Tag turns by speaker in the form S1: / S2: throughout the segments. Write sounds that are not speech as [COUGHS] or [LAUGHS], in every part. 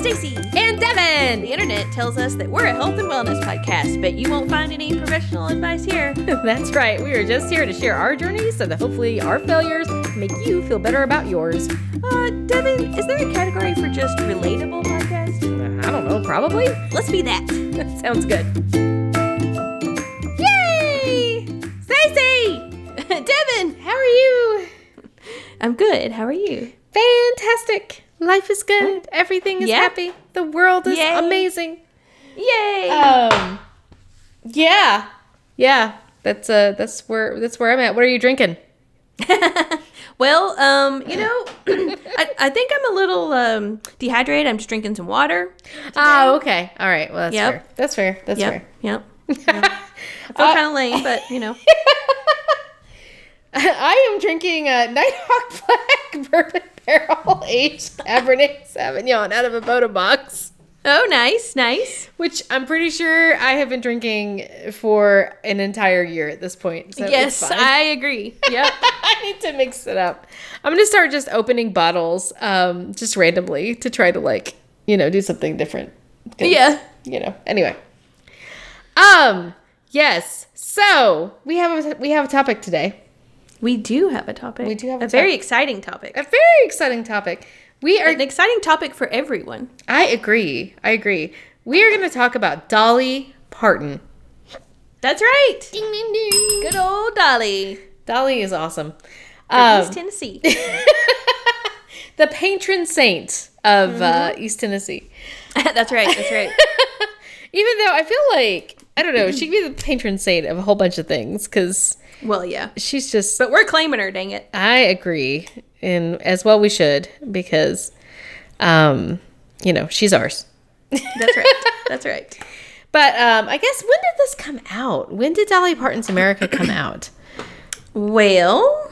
S1: Stacy.
S2: And Devin.
S1: The internet tells us that we're a health and wellness podcast, but you won't find any professional advice here. [LAUGHS]
S2: That's right. We are just here to share our journeys so that hopefully our failures make you feel better about yours.
S1: Uh, Devin, is there a category for just relatable podcast?
S2: I don't know, probably.
S1: Let's be that. [LAUGHS]
S2: Sounds good. Yay! Stacy! [LAUGHS]
S1: Devin,
S2: How are you?
S1: I'm good. How are you?
S2: Fantastic. Life is good. Everything is
S1: Yeah.
S2: happy. The world is
S1: Yay.
S2: amazing.
S1: Yay!
S2: Um Yeah. Yeah. That's uh that's where that's where I'm at. What are you drinking? [LAUGHS]
S1: well, um, you know, [CLEARS THROAT] I, I think I'm a little um dehydrated. I'm just drinking some water.
S2: Oh, okay. All right. Well, that's
S1: Yep.
S2: fair. That's fair. That's
S1: Yep.
S2: fair.
S1: Yep. [LAUGHS] I feel kind of lame, but you know. [LAUGHS]
S2: I am drinking a Nighthawk Black Bourbon Barrel [LAUGHS] Aged Cabernet Sauvignon out of a Bota Box,
S1: Oh, nice, nice.
S2: which I'm pretty sure I have been drinking for an entire year at this point. So
S1: yes. I agree. Yep. [LAUGHS]
S2: I need to mix it up. I'm gonna start just opening bottles, um, just randomly to try to like, you know, do something different.
S1: Yeah.
S2: You know. Anyway. Um. Yes. So we have a we have a topic today.
S1: We do have a topic.
S2: We do have
S1: a,
S2: a
S1: very exciting topic.
S2: A very exciting topic. We are.
S1: An exciting topic for everyone.
S2: I agree. I agree. We are going to talk about Dolly Parton.
S1: That's right.
S2: Ding ding ding.
S1: Good old Dolly
S2: Dolly is awesome.
S1: from
S2: Um,
S1: East Tennessee. [LAUGHS]
S2: the patron saint of uh, East Tennessee. [LAUGHS]
S1: that's right. That's right. [LAUGHS]
S2: Even though I feel like I don't know, she could be the patron saint of a whole bunch of things because
S1: Well, yeah.
S2: she's just.
S1: But we're claiming her, dang it.
S2: I agree, and as well we should because, um, you know, she's ours.
S1: That's right. That's right. [LAUGHS]
S2: But um, I guess when did this come out? When did Dolly Parton's America come out?
S1: Well,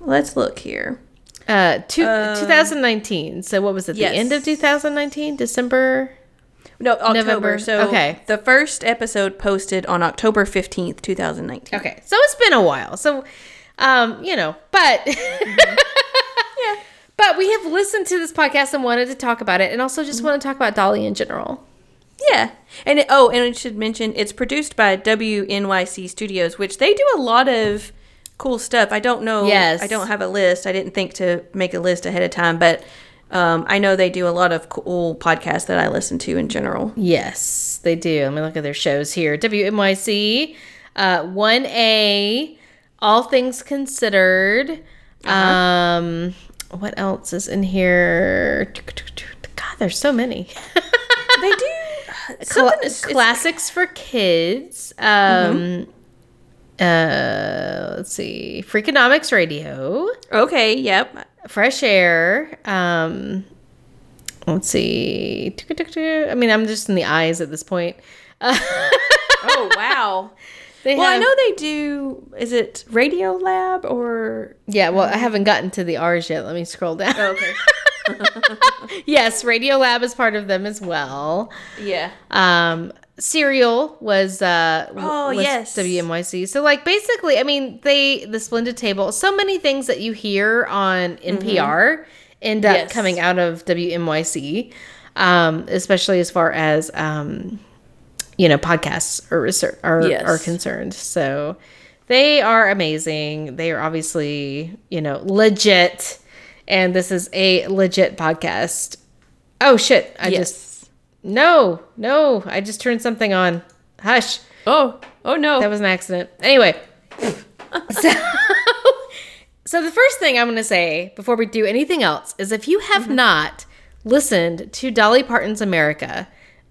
S1: let's look here.
S2: Uh, two, 2019. So what was it? The end of 2019, December.
S1: No, October.
S2: November.
S1: So
S2: Okay.
S1: the first episode posted on October 15th, 2019.
S2: Okay, so it's been a while. So, um, you know, but [LAUGHS]
S1: Yeah.
S2: but we have listened to this podcast and wanted to talk about it, and also just want to talk about Dolly in general.
S1: Yeah. And it, oh, and I should mention it's produced by WNYC Studios, which they do a lot of cool stuff. I don't know.
S2: Yes.
S1: I don't have a list. I didn't think to make a list ahead of time, but um, I know they do a lot of cool podcasts that I listen to in general.
S2: Yes, they do. Let me look at their shows here. WNYC, uh, 1A, All Things Considered. Um, what else is in here? God, there's so many. [LAUGHS]
S1: They do something. is-
S2: classics for kids. Um, uh, let's see, Freakonomics Radio,
S1: okay. Yep.
S2: Fresh Air. Um, let's see. I mean, I'm just in the eyes at this point. [LAUGHS]
S1: Oh wow.
S2: They
S1: well, I know they do. Is it Radio Lab or?
S2: Yeah, well, I haven't gotten to the R's yet. Let me scroll down.
S1: Oh, okay. [LAUGHS]
S2: yes, Radio Lab is part of them as well.
S1: Yeah.
S2: Um, Serial was uh
S1: Oh,
S2: was
S1: yes.
S2: WNYC. So like basically, I mean, they the Splendid Table, so many things that you hear on NPR end up
S1: Mm-hmm. Yes.
S2: coming out of WNYC. Um, especially as far as um you know, podcasts are research, are
S1: Yes.
S2: are concerned. So they are amazing. They are obviously, you know, legit and this is a legit podcast. Oh shit, I
S1: yes.
S2: just no, no, I just turned something on. Hush.
S1: Oh. Oh no.
S2: That was an accident. Anyway. [LAUGHS] so, so the first thing I'm going to say before we do anything else is if you have not listened to Dolly Parton's America,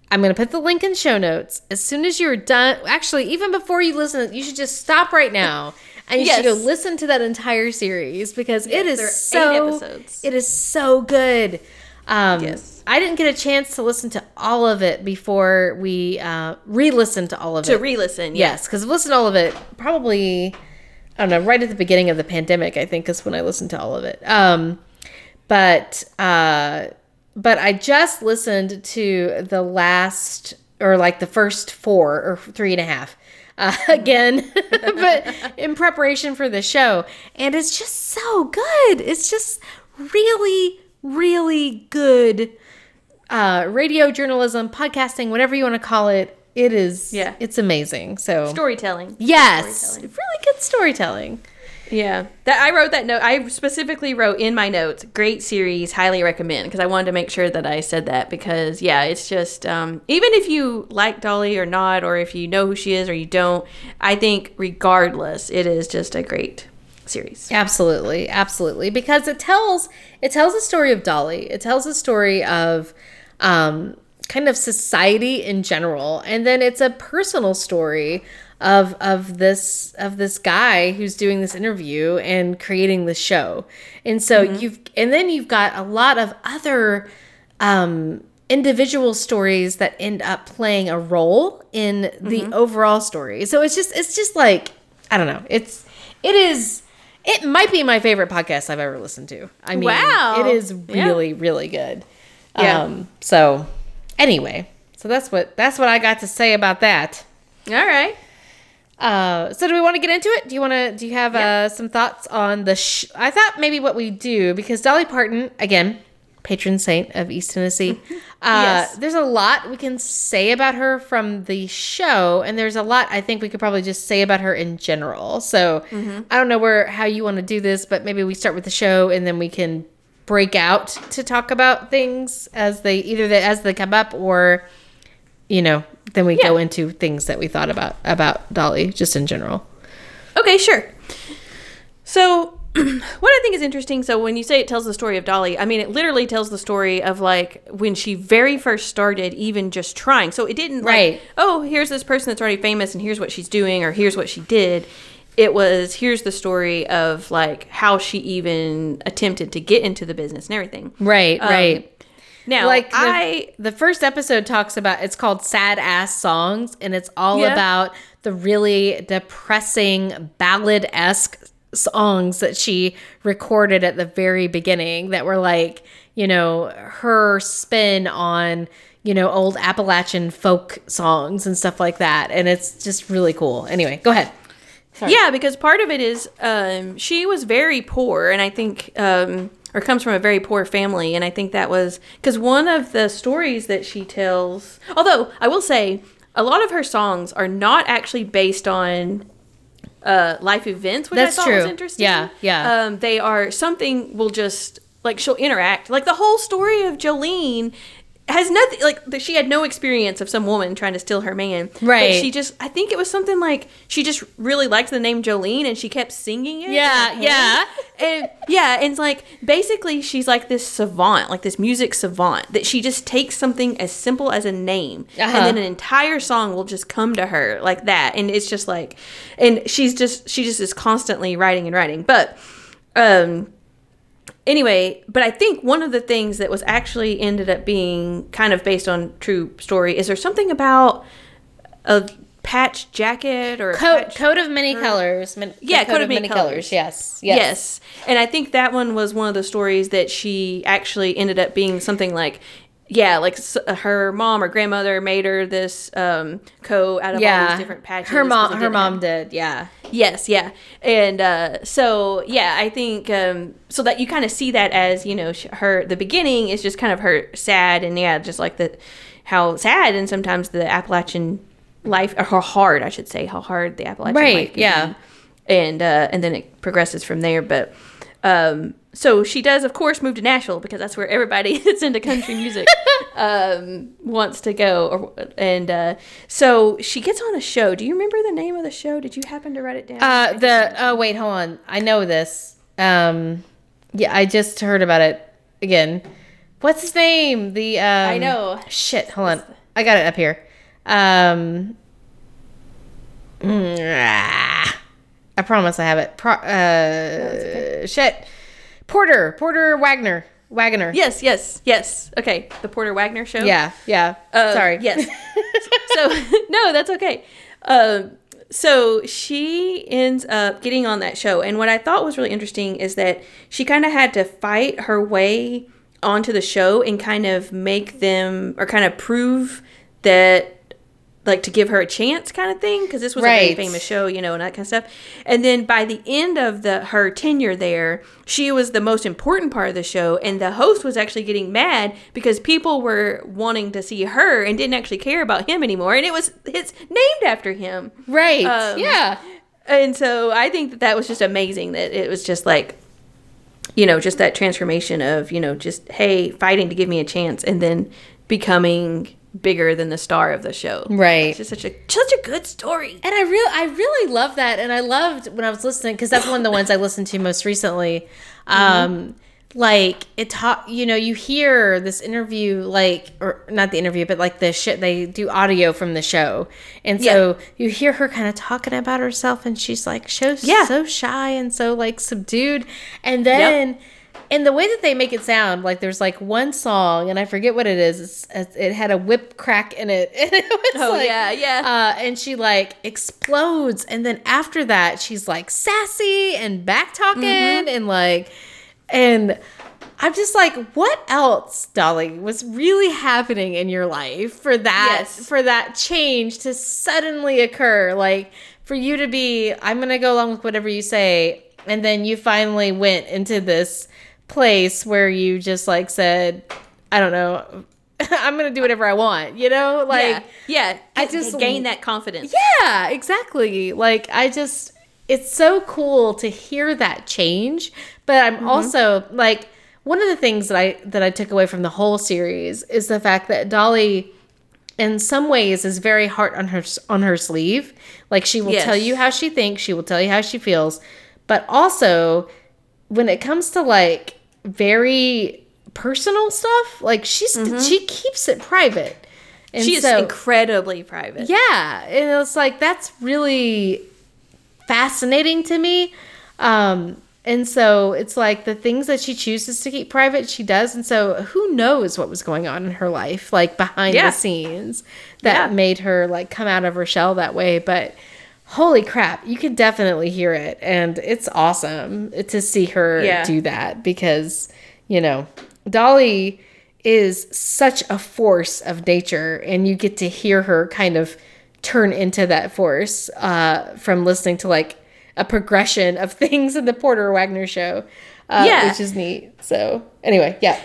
S2: I'm going to put the link in show notes. As soon as you're done, actually, even before you listen, you should just stop right now [LAUGHS] and you should go listen to that entire series because it
S1: there are
S2: is so it is so good. Um,
S1: Yes.
S2: I didn't get a chance to listen to all of it before we uh, re-listened to all of
S1: to
S2: it.
S1: To re-listen. Yeah.
S2: Yes, because I've listened to all of it probably, I don't know, right at the beginning of the pandemic, I think is when I listened to all of it. Um, but, uh, but I just listened to the last, or like the first four or three and a half uh, [LAUGHS] again, [LAUGHS] but in preparation for the show. And it's just so good. It's just really, really good uh, radio journalism, podcasting, whatever you want to call it. It is,
S1: Yeah.
S2: it's amazing. So,
S1: Storytelling.
S2: yes,
S1: Storytelling.
S2: really good storytelling.
S1: Yeah, that I wrote that note. I specifically wrote in my notes, "Great series, highly recommend," because I wanted to make sure that I said that because yeah, it's just um, even if you like Dolly or not, or if you know who she is or you don't, I think regardless, it is just a great series.
S2: Absolutely, absolutely, because it tells it tells a story of Dolly. It tells a story of um, kind of society in general, and then it's a personal story of of this of this guy who's doing this interview and creating the show. And so you've and then you've got a lot of other um, individual stories that end up playing a role in the overall story. So it's just it's just like I don't know. It's it is it might be my favorite podcast I've ever listened to. I mean,
S1: Wow.
S2: it is
S1: Yeah.
S2: really really good.
S1: Yeah.
S2: Um so anyway, so that's what that's what I got to say about that.
S1: All right.
S2: Uh, so do we want to get into it? Do you want to? Do you have uh, some thoughts on the? Sh- I thought maybe what we do because Dolly Parton again, patron saint of East Tennessee. [LAUGHS] Uh,
S1: Yes.
S2: There's a lot we can say about her from the show, and there's a lot I think we could probably just say about her in general. So I don't know where how you want to do this, but maybe we start with the show and then we can break out to talk about things as they either they, as they come up or you know then we go into things that we thought about about Dolly just in general.
S1: Okay, sure. So, [CLEARS THROAT] what I think is interesting, so when you say it tells the story of Dolly, I mean, it literally tells the story of like when she very first started, even just trying. So it didn't like,
S2: Right.
S1: oh, here's this person that's already famous and here's what she's doing or here's what she did. It was here's the story of like how she even attempted to get into the business and everything.
S2: Right,
S1: Um,
S2: right.
S1: Now,
S2: Like the,
S1: I
S2: the first episode talks about it's called Sad Ass Songs and it's all
S1: Yeah.
S2: about the really depressing ballad esque songs that she recorded at the very beginning that were like, you know, her spin on, you know, old Appalachian folk songs and stuff like that. And it's just really cool. Anyway, go ahead.
S1: Yeah, because part of it is um, she was very poor, and I think, um, or comes from a very poor family, and I think that was because one of the stories that she tells. Although I will say, a lot of her songs are not actually based on uh, life events, which
S2: That's
S1: I thought was interesting.
S2: Yeah, yeah.
S1: Um, they are something will just like she'll interact. Like the whole story of Jolene has nothing like that she had no experience of some woman trying to steal her man.
S2: Right.
S1: But she just I think it was something like she just really liked the name Jolene and she kept singing it.
S2: Yeah, yeah.
S1: And yeah, and it's like basically she's like this savant, like this music savant that she just takes something as simple as a name
S2: Uh-huh.
S1: and then an entire song will just come to her like that. And it's just like and she's just she just is constantly writing and writing. But um anyway, but I think one of the things that was actually ended up being kind of based on true story is there something about a patch jacket or
S2: Coat, coat of many colors. Min-
S1: Yeah,
S2: coat, of many, colors. Yes, yes.
S1: Yes. And I think that one was one of the stories that she actually ended up being something like, yeah, like s- her mom or grandmother made her this um, coat out of all these different patches.
S2: Her mom. Her mom
S1: have-
S2: did. Yeah.
S1: Yes, yeah. And uh, so, yeah, I think um, so that you kind of see that as, you know, sh- her, the beginning is just kind of her sad and, yeah, just like the, how sad and sometimes the Appalachian life, or how hard, I should say, how hard the Appalachian
S2: Right,
S1: life
S2: yeah.
S1: be. And, uh, and then it progresses from there. But, um, so she does, of course, move to Nashville because that's where everybody [LAUGHS] that's into country music [LAUGHS] um, wants to go. Or, and uh, so she gets on a show. Do you remember the name of the show? Did you happen to write it down?
S2: Uh, the oh wait, hold on. I know this. Um, yeah, I just heard about it again. What's his name? The um,
S1: I know.
S2: Shit, hold on. I got it up here. Um, mm, I promise I have it. Pro, uh, shit. Porter, Porter Wagner, Wagoner.
S1: Yes, yes, yes. Okay, the Porter Wagner show.
S2: yeah, yeah.
S1: Uh,
S2: Sorry.
S1: Yes. [LAUGHS] so [LAUGHS] no, that's okay. Um, so she ends up getting on that show, and what I thought was really interesting is that she kind of had to fight her way onto the show and kind of make them or kind of prove that like to give her a chance kind of thing because this was a very famous show you know and that kind of stuff and then by the end of the her tenure there she was the most important part of the show and the host was actually getting mad because people were wanting to see her and didn't actually care about him anymore and it was it's named after him
S2: Right.
S1: Um,
S2: yeah.
S1: and so I think that that was just amazing that it was just like, you know, just that transformation of, you know, just, hey, fighting to give me a chance and then becoming bigger than the star of the show.
S2: Right.
S1: It's just such a, such a good story.
S2: And I really, I really love that, and I loved when I was listening because that's one of the ones I listened to most recently. Um, like it taught, you know, you hear this interview, like, or not the interview, but like the shit they do audio from the show, and so you hear her kind of talking about herself, and she's like, so
S1: Yeah.
S2: so shy and so like subdued, and then. And the way that they make it sound, like there's like one song, and I forget what it is. It's, it had a whip crack in it, [LAUGHS] and it was
S1: Oh,
S2: like,
S1: yeah, yeah.
S2: uh, and she like explodes and then after that she's like sassy and back talking
S1: Mm-hmm.
S2: and like and i'm just like what else dolly was really happening in your life for that
S1: Yes.
S2: for that change to suddenly occur like for you to be i'm gonna go along with whatever you say and then you finally went into this place where you just like said i don't know [LAUGHS] i'm gonna do whatever i want you know like
S1: yeah. Yeah.
S2: I just
S1: gain that confidence.
S2: yeah, exactly. Like I just it's so cool to hear that change, but I'm
S1: Mm-hmm.
S2: also like one of the things that I that I took away from the whole series is the fact that Dolly in some ways is very hard on her on her sleeve. Like she will
S1: Yes.
S2: tell you how she thinks, she will tell you how she feels, but also when it comes to like very personal stuff, like she's she keeps it private. And
S1: Mm-hmm. She is
S2: so-
S1: incredibly private.
S2: yeah, and it's like that's really fascinating to me. Um, and so it's like the things that she chooses to keep private, she does. And so who knows what was going on in her life, like behind
S1: Yeah.
S2: the scenes, that
S1: Yeah.
S2: made her like come out of her shell that way. But holy crap, you can definitely hear it, and it's awesome to see her
S1: Yeah.
S2: do that because you know Dolly is such a force of nature, and you get to hear her kind of turn into that force uh, from listening to like a progression of [LAUGHS] things in the Porter Wagner show. Uh,
S1: Yeah.
S2: which is neat. So anyway, yeah,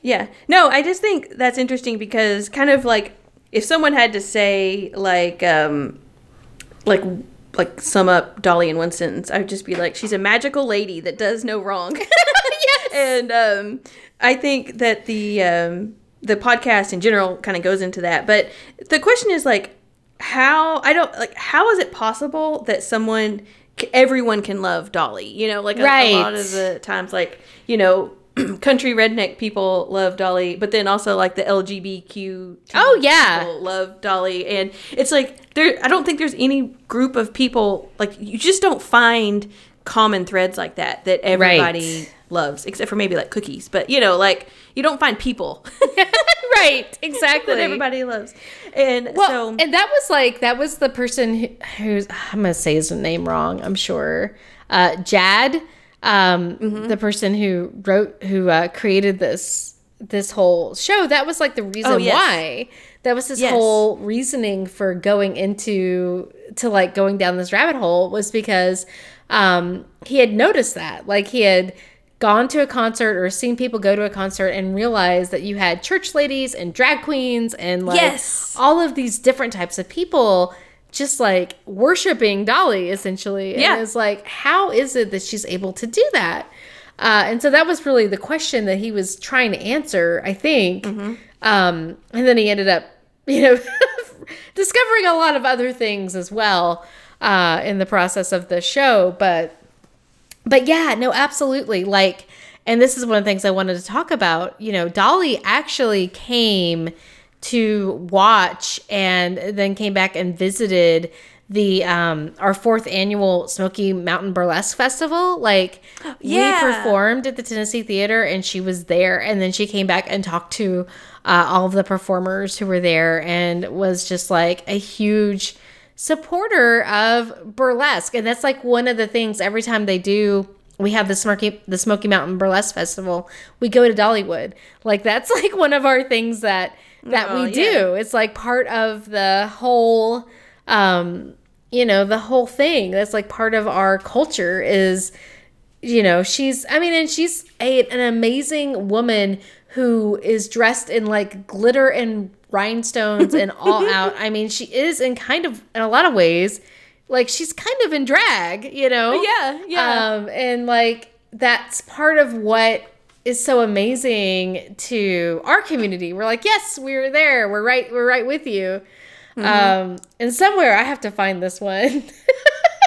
S1: Yeah. No, I just think that's interesting because kind of like if someone had to say like um like like sum up Dolly in one sentence, I would just be like she's a magical lady that does no wrong. [LAUGHS]
S2: yes, [LAUGHS]
S1: and um I think that the um the podcast in general kind of goes into that. But the question is like how I don't like how is it possible that someone everyone can love Dolly? You know, like a, a lot of the times like, you know, [CLEARS THROAT] country redneck people love Dolly, but then also like the LGBTQ
S2: Oh, yeah.
S1: people love Dolly and it's like there I don't think there's any group of people like you just don't find common threads like that that everybody
S2: Right.
S1: loves except for maybe like cookies, but you know, like you don't find people [LAUGHS] [LAUGHS]
S2: right, [LAUGHS] exactly.
S1: that everybody loves. And
S2: Well,
S1: so
S2: and that was like that was the person who, who's I'm gonna say his name wrong. I'm sure. Uh, Jad, um,
S1: Mm-hmm.
S2: the person who wrote who uh, created this this whole show. That was like the reason
S1: Oh, yes.
S2: why. That was his
S1: Yes.
S2: whole reasoning for going into to like going down this rabbit hole was because um, he had noticed that like he had gone to a concert or seen people go to a concert and realized that you had church ladies and drag queens and like
S1: Yes.
S2: all of these different types of people just like worshiping Dolly essentially.
S1: Yeah.
S2: And it's like, how is it that she's able to do that? Uh, and so that was really the question that he was trying to answer, I think.
S1: Mm-hmm.
S2: Um, and then he ended up, [LAUGHS] you know, discovering a lot of other things as well uh, in the process of the show. But but yeah, no, absolutely. Like, and this is one of the things I wanted to talk about. You know, Dolly actually came to watch and then came back and visited the um our fourth annual Smoky Mountain Burlesque Festival. Like
S1: Yeah.
S2: we performed at the Tennessee Theater and she was there and then she came back and talked to uh, all of the performers who were there and was just like a huge supporter of burlesque and that's like one of the things every time they do we have the Smoky the Smoky Mountain Burlesque Festival we go to Dollywood like that's [LAUGHS] like one of our things that that we
S1: yeah.
S2: do. It's like part of the whole, um, you know, the whole thing. That's like part of our culture is, you know, she's, I mean, and she's a, an amazing woman who is dressed in like glitter and rhinestones and all [LAUGHS] out. I mean, she is in kind of, in a lot of ways, like she's kind of in drag, you know?
S1: Yeah, yeah.
S2: Um, and like that's part of what is so amazing to our community. We're like, yes, we're there. We're right. We're right with you. Um, and somewhere I have to find this one.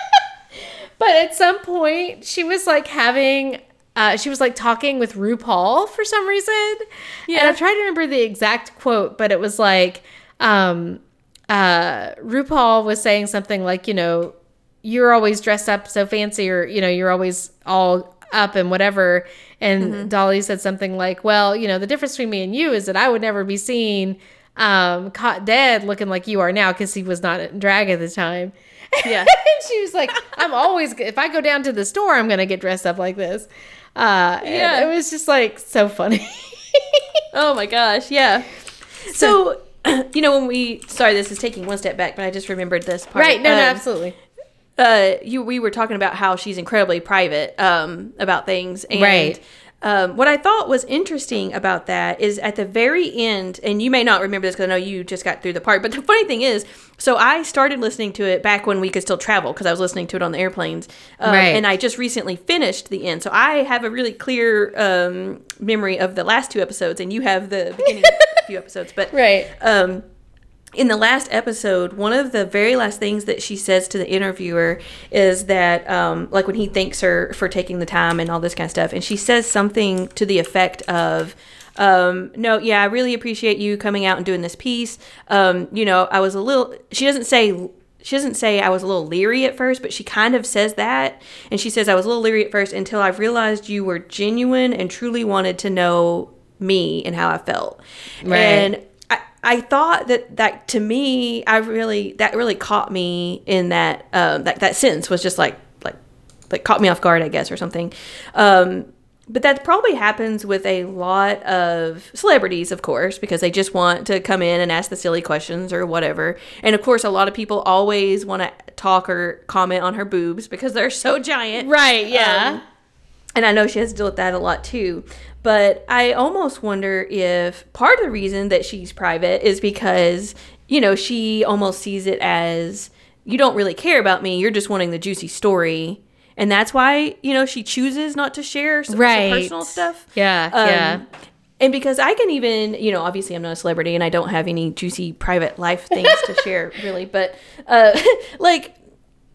S2: [LAUGHS] but at some point, she was like having. Uh, she was like talking with RuPaul for some reason. Yeah. And I'm trying to remember the exact quote, but it was like, um, uh, RuPaul was saying something like, you know, you're always dressed up so fancy, or you know, you're always all up and whatever. And Dolly said something like, "Well, you know, the difference between me and you is that I would never be seen um, caught dead looking like you are now because he was not in drag at the time." [LAUGHS]
S1: Yeah.
S2: and she was like, "I'm always if I go down to the store, I'm gonna get dressed up like this." Uh, yeah, it was just like so funny. [LAUGHS]
S1: Oh my gosh, yeah. So, [CLEARS THROAT] you know, when we sorry, this is taking one step back, but I just remembered this part.
S2: right? No, no,
S1: Um,
S2: absolutely.
S1: Uh, you we were talking about how she's incredibly private um, about things, and
S2: Right.
S1: um, what I thought was interesting about that is at the very end, and you may not remember this because I know you just got through the part, but the funny thing is, so I started listening to it back when we could still travel because I was listening to it on the airplanes, um,
S2: Right.
S1: and I just recently finished the end, so I have a really clear um, memory of the last two episodes, and you have the beginning of the few episodes, but [LAUGHS]
S2: Right.
S1: um, in the last episode, one of the very last things that she says to the interviewer is that, um, like, when he thanks her for taking the time and all this kind of stuff, and she says something to the effect of, um, no, yeah, I really appreciate you coming out and doing this piece. Um, you know, I was a little, she doesn't say, she doesn't say I was a little leery at first, but she kind of says that. And she says, I was a little leery at first until I've realized you were genuine and truly wanted to know me and how I felt.
S2: Right.
S1: And I, thought that that to me, I really that really caught me in that um, that that sentence was just like like like caught me off guard, I guess, or something. Um, but that probably happens with a lot of celebrities, of course, because they just want to come in and ask the silly questions or whatever. And of course, a lot of people always want to talk or comment on her boobs because they're so giant.
S2: Right. Yeah.
S1: Um, and I know she has to deal with that a lot too. But I almost wonder if part of the reason that she's private is because, you know, she almost sees it as you don't really care about me. You're just wanting the juicy story. And that's why, you know, she chooses not to share some, some personal stuff.
S2: yeah.
S1: Um,
S2: yeah.
S1: And because I can even, you know, obviously I'm not a celebrity and I don't have any juicy private life things to share, [LAUGHS] really. But, uh, [LAUGHS] like,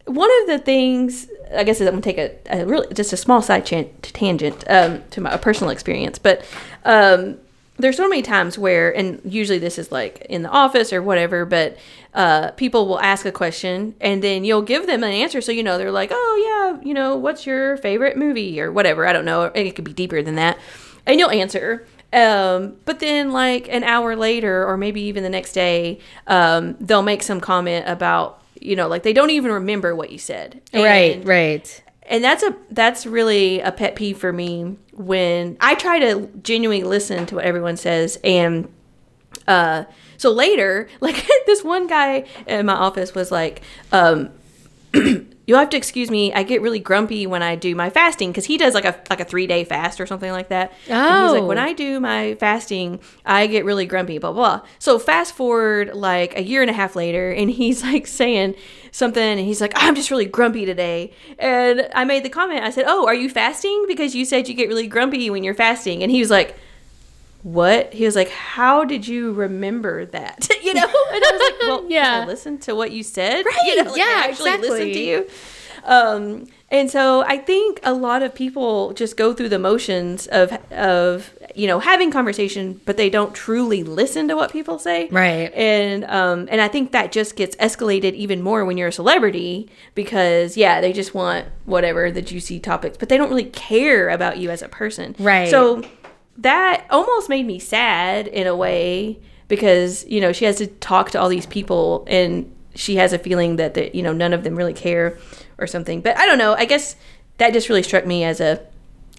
S1: one of the things, I guess, is I'm gonna take a, a really just a small side chan- tangent um, to my a personal experience, but um, there's so many times where, and usually this is like in the office or whatever, but uh, people will ask a question and then you'll give them an answer, so you know they're like, oh yeah, you know, what's your favorite movie or whatever. I don't know, it could be deeper than that, and you'll answer. Um, but then like an hour later, or maybe even the next day, um, they'll make some comment about you know like they don't even remember what you said
S2: right. Right.
S1: and that's a that's really a pet peeve for me when i try to genuinely listen to what everyone says and uh so later [LAUGHS] like this one guy in my office was like um [CLEARS THROAT] you'll have to excuse me i get really grumpy when i do my fasting because he does like a like a three day fast or something like that. And he's like
S2: Oh.
S1: when i do my fasting i get really grumpy blah blah. So fast forward like a year and a half later and [LAUGHS] he's like saying something and he's like i'm just really grumpy today. And i made the comment i said oh are you fasting? Because you said you get really grumpy when you're fasting. And he was like what he was like how did you remember that [LAUGHS] you know and i was like well [LAUGHS]
S2: Yeah.
S1: listen to what you said [LAUGHS]
S2: Right,
S1: you know, like,
S2: yeah,
S1: I actually
S2: exactly.
S1: to you um and so i think a lot of people just go through the motions of of you know having conversation but they don't truly listen to what people say
S2: Right.
S1: and um and i think that just gets escalated even more when you're a celebrity because yeah they just want whatever the juicy topics but they don't really care about you as a person
S2: Right.
S1: so that almost made me sad in a way because you know she has to talk to all these people and she has a feeling that that you know none of them really care or something but i don't know i guess that just really struck me as a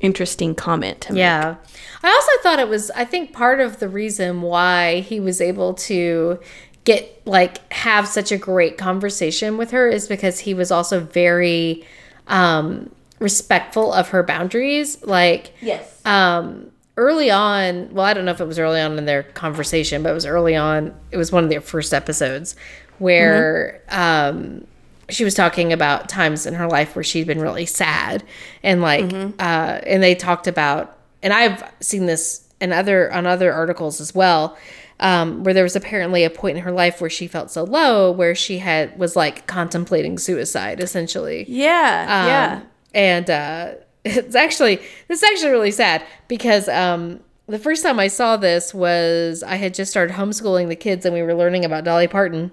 S1: interesting comment to make.
S2: Yeah. I also thought it was, I think part of the reason why he was able to get, like, have such a great conversation with her is because he was also very um, respectful of her boundaries. Like,
S1: Yes.
S2: um, early on, well, I don't know if it was early on in their conversation, but it was early on. It was one of their first episodes where um, she was talking about times in her life where she'd been really sad, and like, uh, and they talked about, and I've seen this in other on other articles as well. Um, where there was apparently a point in her life where she felt so low, where she had was like contemplating suicide, essentially.
S1: yeah.
S2: Um,
S1: yeah.
S2: And uh, it's actually this is actually really sad because um, the first time I saw this was I had just started homeschooling the kids and we were learning about Dolly Parton.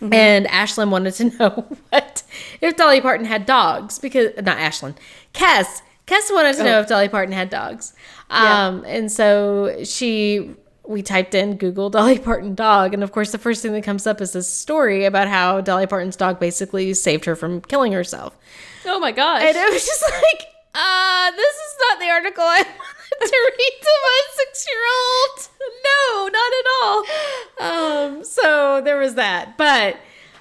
S2: And Ashlyn wanted to [LAUGHS] know what if Dolly Parton had dogs because not Ashlyn, Kess. Kess wanted to know if Dolly Parton had dogs. Um, and so she we typed in Google Dolly Parton dog, and of course the first thing that comes up is this story about how Dolly Parton's dog basically saved her from killing herself.
S1: Oh my gosh.
S2: And it was just [LAUGHS] like, uh, this is not the article I [LAUGHS] wanted to read to my six year old.
S1: no, not at all.
S2: Um, so there was that. But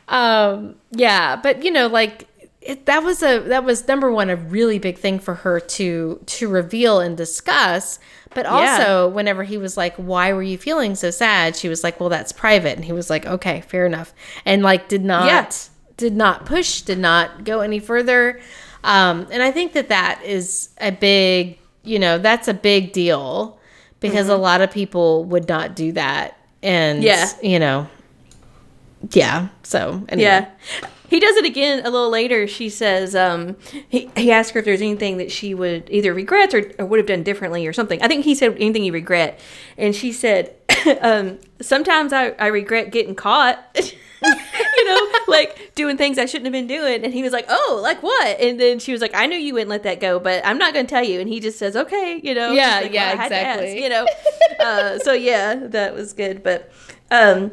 S2: um, yeah, but you know, like it, that was a that was number one a really big thing for her to to reveal and discuss. But also, whenever he was like, "Why were you feeling so sad?" She was like, "Well, that's private," and he was like, "Okay, fair enough," and like did not
S1: Yeah.
S2: did not push, did not go any further. Um, and I think that that is a big, you know, that's a big deal because a lot of people would not do that. And,
S1: Yeah.
S2: you know, yeah. So, anyway.
S1: Yeah. He does it again a little later. She says, um, he, he asked her if there's anything that she would either regret or, or would have done differently or something. I think he said anything you regret. And she said, [COUGHS] um, sometimes I, I regret getting caught, [LAUGHS] [LAUGHS] like doing things I shouldn't have been doing. And he was like, oh, like what? And then she was like, I knew you wouldn't let that go, but I'm not going to tell you. And he just says, okay, you know.
S2: Yeah,
S1: like,
S2: yeah,
S1: "Well, I ask,"
S2: exactly.
S1: you know. [LAUGHS] uh, so yeah, that was good. But, um,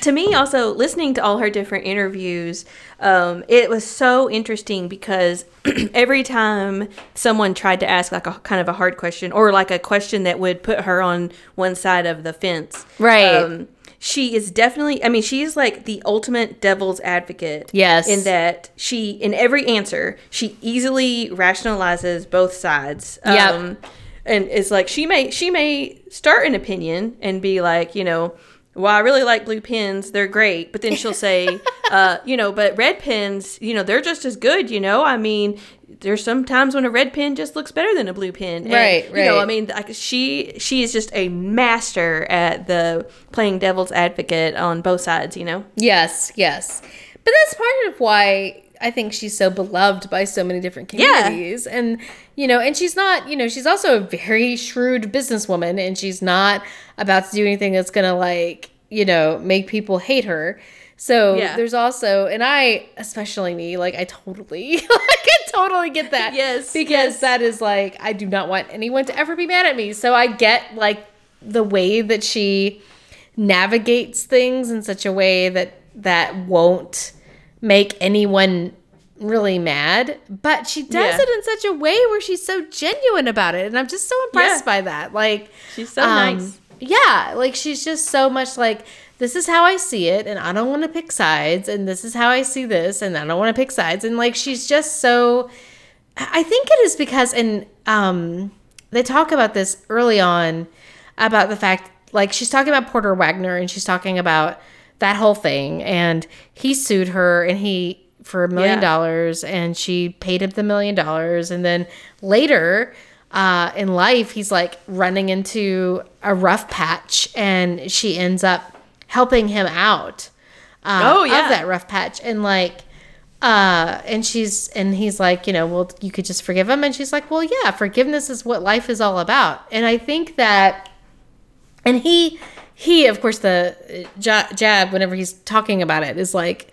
S1: to me also listening to all her different interviews um, it was so interesting because [CLEARS THROAT] every time someone tried to ask like a kind of a hard question or like a question that would put her on one side of the fence
S2: Right.
S1: um, she is definitely i mean she is like the ultimate devil's advocate
S2: Yes.
S1: in that she in every answer she easily rationalizes both sides
S2: Yep.
S1: um, and it's like she may she may start an opinion and be like you know well i really like blue pens they're great but then she'll [LAUGHS] say uh, you know but red pens you know they're just as good you know i mean there's sometimes when a red pen just looks better than a blue pen And,
S2: Right,
S1: you know i mean like she she is just a master at the playing devil's advocate on both sides you know
S2: Yes, yes. But that's part of why I think she's so beloved by so many different communities.
S1: Yeah.
S2: communities. And, you know, and she's not, you know, she's also a very shrewd businesswoman and she's not about to do anything that's going to, like, you know, make people hate her. So
S1: Yeah.
S2: there's also, and I, especially me, like, I totally, [LAUGHS] like, I totally get that.
S1: Yes,
S2: Because
S1: yes.
S2: that is like, I do not want anyone to ever be mad at me. So I get, like, the way that she navigates things in such a way that that won't make anyone really mad but she does
S1: Yeah.
S2: it in such a way where she's so genuine about it and i'm just so impressed
S1: Yeah.
S2: by that like
S1: She's so
S2: um,
S1: nice.
S2: yeah like she's just so much like this is how i see it and i don't want to pick sides and this is how i see this and i don't want to pick sides and like she's just so I think it is because, and um, they talk about this early on about the fact, like she's talking about Porter Wagner, and she's talking about that whole thing, and he sued her, and he for a million dollars, and she paid him the million dollars, and then later. Uh, in life, he's like running into a rough patch, and she ends up helping him out. Uh,
S1: Oh, yeah.
S2: of that rough patch, and like uh and she's and he's like you know well you could just forgive him and she's like well yeah forgiveness is what life is all about and i think that and he he of course the uh, jab whenever he's talking about it is like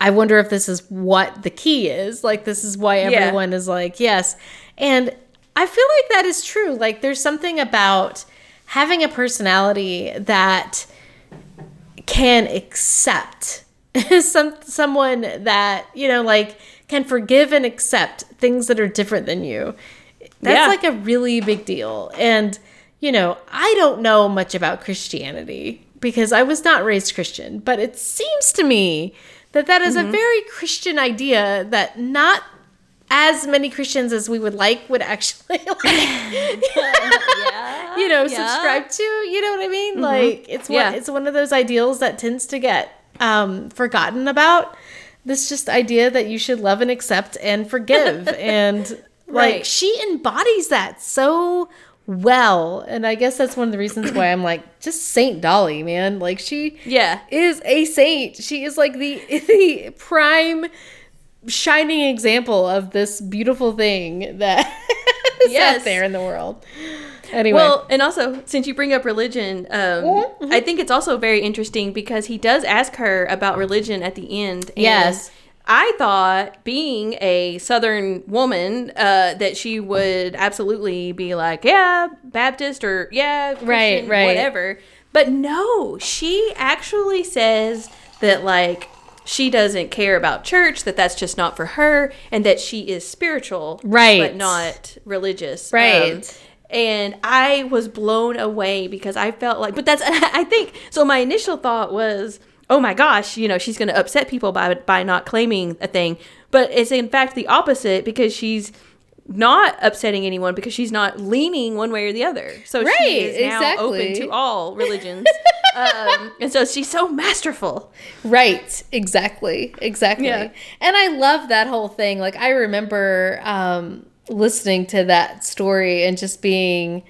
S2: i wonder if this is what the key is like this is why
S1: Yeah.
S2: everyone is like yes and i feel like that is true like there's something about having a personality that can accept [LAUGHS] some someone that you know like can forgive and accept things that are different than you That's
S1: Yeah.
S2: like a really big deal. And, you know, I don't know much about Christianity because I was not raised Christian, but it seems to me that that is
S1: Mm-hmm.
S2: a very Christian idea that not as many Christians as we would like would actually [LAUGHS] like, [LAUGHS]
S1: yeah.
S2: you know,
S1: Yeah.
S2: subscribe to. You know what I mean? Like it's one,
S1: Yeah.
S2: it's one of those ideals that tends to get um, forgotten about. This just idea that you should love and accept and forgive, [LAUGHS] and like
S1: Right.
S2: she embodies that so well. And I guess that's one of the reasons why I'm like just Saint Dolly, man. Like she
S1: Yeah.
S2: is a saint. She is like the [LAUGHS] the prime shining example of this beautiful thing that [LAUGHS] is
S1: Yes.
S2: out there in the world. Anyway,
S1: Well, and also since you bring up religion, um,
S2: Mhm,
S1: I think it's also very interesting because he does ask her about religion at the end. and
S2: Yes.
S1: I thought, being a Southern woman, uh, that she would absolutely be like, "Yeah, Baptist," or "Yeah, Christian,
S2: Right, right.
S1: whatever." But no, she actually says that like she doesn't care about church, that that's just not for her, and that she is spiritual,
S2: Right.
S1: but not religious,
S2: Right.
S1: Um, and I was blown away because I felt like, but that's [LAUGHS] I think so. My initial thought was, oh my gosh, you know, she's going to upset people by by not claiming a thing, but it's in fact the opposite because she's not upsetting anyone because she's not leaning one way or the other. So
S2: Right,
S1: she is now
S2: exactly.
S1: open to all [LAUGHS] religions, um, and so she's so masterful.
S2: Right, exactly, exactly.
S1: Yeah.
S2: And I love that whole thing. Like I remember um, listening to that story and just being,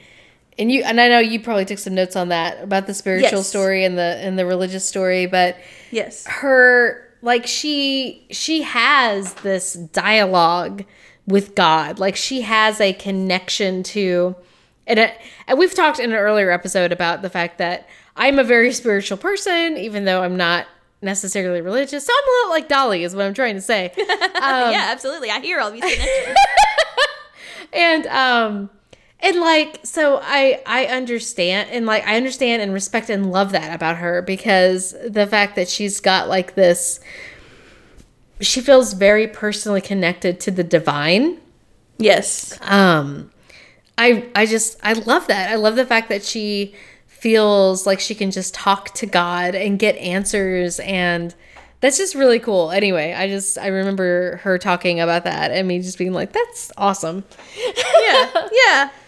S2: and you and I know you probably took some notes on that about the spiritual
S1: Yes.
S2: story and the and the religious story, but
S1: Yes.
S2: her like she she has this dialogue with God. Like she has a connection to and it, and we've talked in an earlier episode about the fact that I'm a very spiritual person even though I'm not necessarily religious. So I'm a little like Dolly is what I'm trying to say. [LAUGHS] Um,
S1: yeah, absolutely. I hear all these [LAUGHS] connections.
S2: and um and like so i i understand and like i understand and respect and love that about her because the fact that she's got like this she feels very personally connected to the divine
S1: yes.
S2: um i i just i love that i love the fact that she feels like she can just talk to god and get answers and that's just really cool anyway i just i remember her talking about that and me just being like that's awesome
S1: yeah, yeah. [LAUGHS]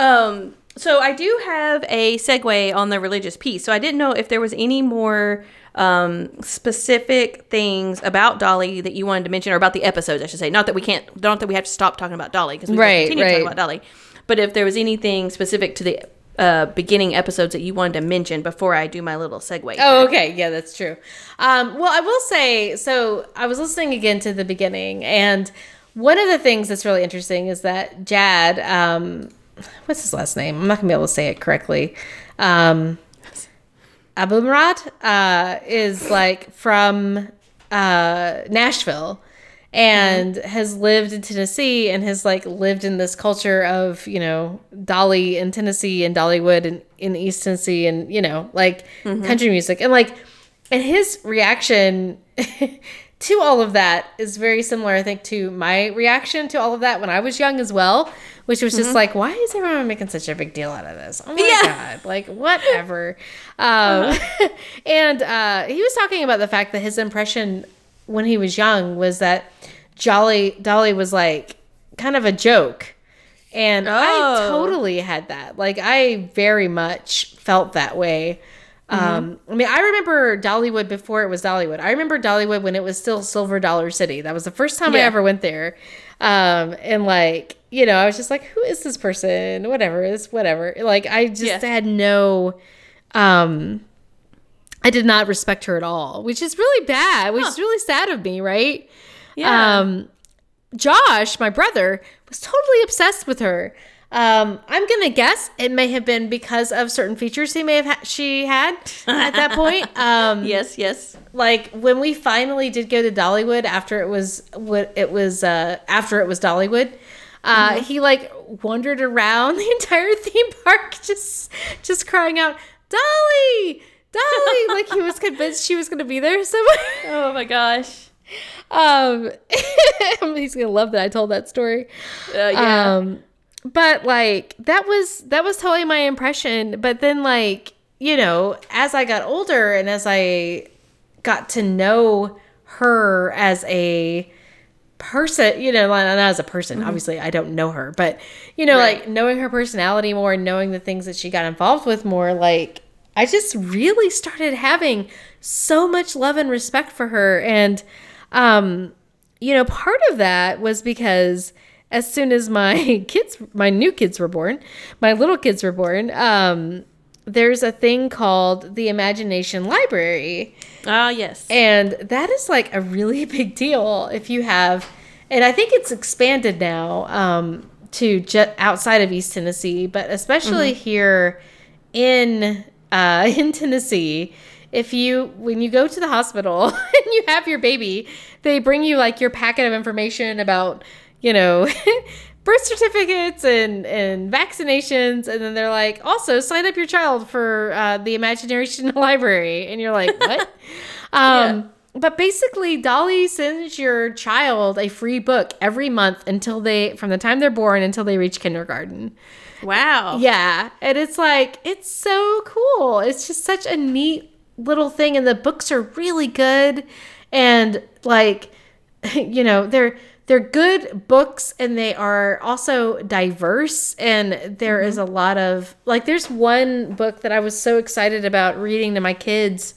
S1: Um, so I do have a segue on the religious piece. So I didn't know if there was any more um, specific things about Dolly that you wanted to mention, or about the episodes, I should say. Not that we can't, not that we have to stop talking about Dolly because we
S2: Right,
S1: continue
S2: right.
S1: talking about Dolly. But if there was anything specific to the uh, beginning episodes that you wanted to mention before I do my little segue.
S2: Oh, okay. Yeah, that's true. Um, well, I will say so. I was listening again to the beginning, and one of the things that's really interesting is that Jad, um, what's his last name? I'm not gonna be able to say it correctly. Um, Abumrad uh, is like from uh, Nashville and has lived in Tennessee and has like lived in this culture of you know Dolly in Tennessee and Dollywood and in East Tennessee and you know like country music and like and his reaction [LAUGHS] to all of that is very similar I think to my reaction to all of that when I was young as well which was just like why is everyone making such a big deal out of this oh my
S1: Yeah.
S2: god like whatever um, [LAUGHS] and uh, he was talking about the fact that his impression when he was young was that Jolly Dolly was like kind of a joke. And I
S1: Oh.
S2: totally had that. Like I very much felt that way. Um, I mean, I remember Dollywood before it was Dollywood. I remember Dollywood when it was still Silver Dollar City. That was the first time I ever went there. Um, and like, you know, I was just like, who is this person? Whatever, it's whatever. Like I just
S1: Yeah.
S2: had no um I did not respect her at all, which is really bad, which is really sad of me, right?
S1: Yeah.
S2: Um, Josh, my brother, was totally obsessed with her. Um, I'm gonna guess it may have been because of certain features he may have ha- she had at that point. [LAUGHS] Um,
S1: yes, yes.
S2: like when we finally did go to Dollywood after it was what it was uh, after it was Dollywood. Uh,
S1: Mm-hmm.
S2: He like wandered around [LAUGHS] the entire theme park, just just crying out, "Dolly, Dolly!" like he was convinced she was going to be there somewhere. [LAUGHS]
S1: Oh my gosh.
S2: um, he's gonna love that I told that story.
S1: Uh, yeah.
S2: Um, but like that was that was totally my impression. But then like you know, as I got older and as I got to know her as a person, you know, not as a person. Obviously, I don't know her, but you know,
S1: Right.
S2: like knowing her personality more, and knowing the things that she got involved with more, like I just really started having so much love and respect for her, and um, you know, part of that was because as soon as my [LAUGHS] kids, my new kids were born, my little kids were born, um, there's a thing called the Imagination Library.
S1: Ah, yes.
S2: And that is like a really [LAUGHS] big deal if you have, and I think it's expanded now um, to just outside of East Tennessee, but especially here in uh, [LAUGHS] in Tennessee. If you when you go to the hospital and you have your baby, they bring you like your packet of information about you know [LAUGHS] birth certificates and and vaccinations, and then they're like also sign up your child for uh, the Imagination [LAUGHS] Library, and you're like what? [LAUGHS] Um, But basically, Dolly sends your child a free book every month until they, from the time they're born until they reach kindergarten.
S1: wow.
S2: Yeah. And it's like, it's so cool. It's just such a neat little thing. And the books are really good. And like, you know, they're, they're good books and they are also diverse. And there is a lot of, like, there's one book that I was so excited about reading to my kids.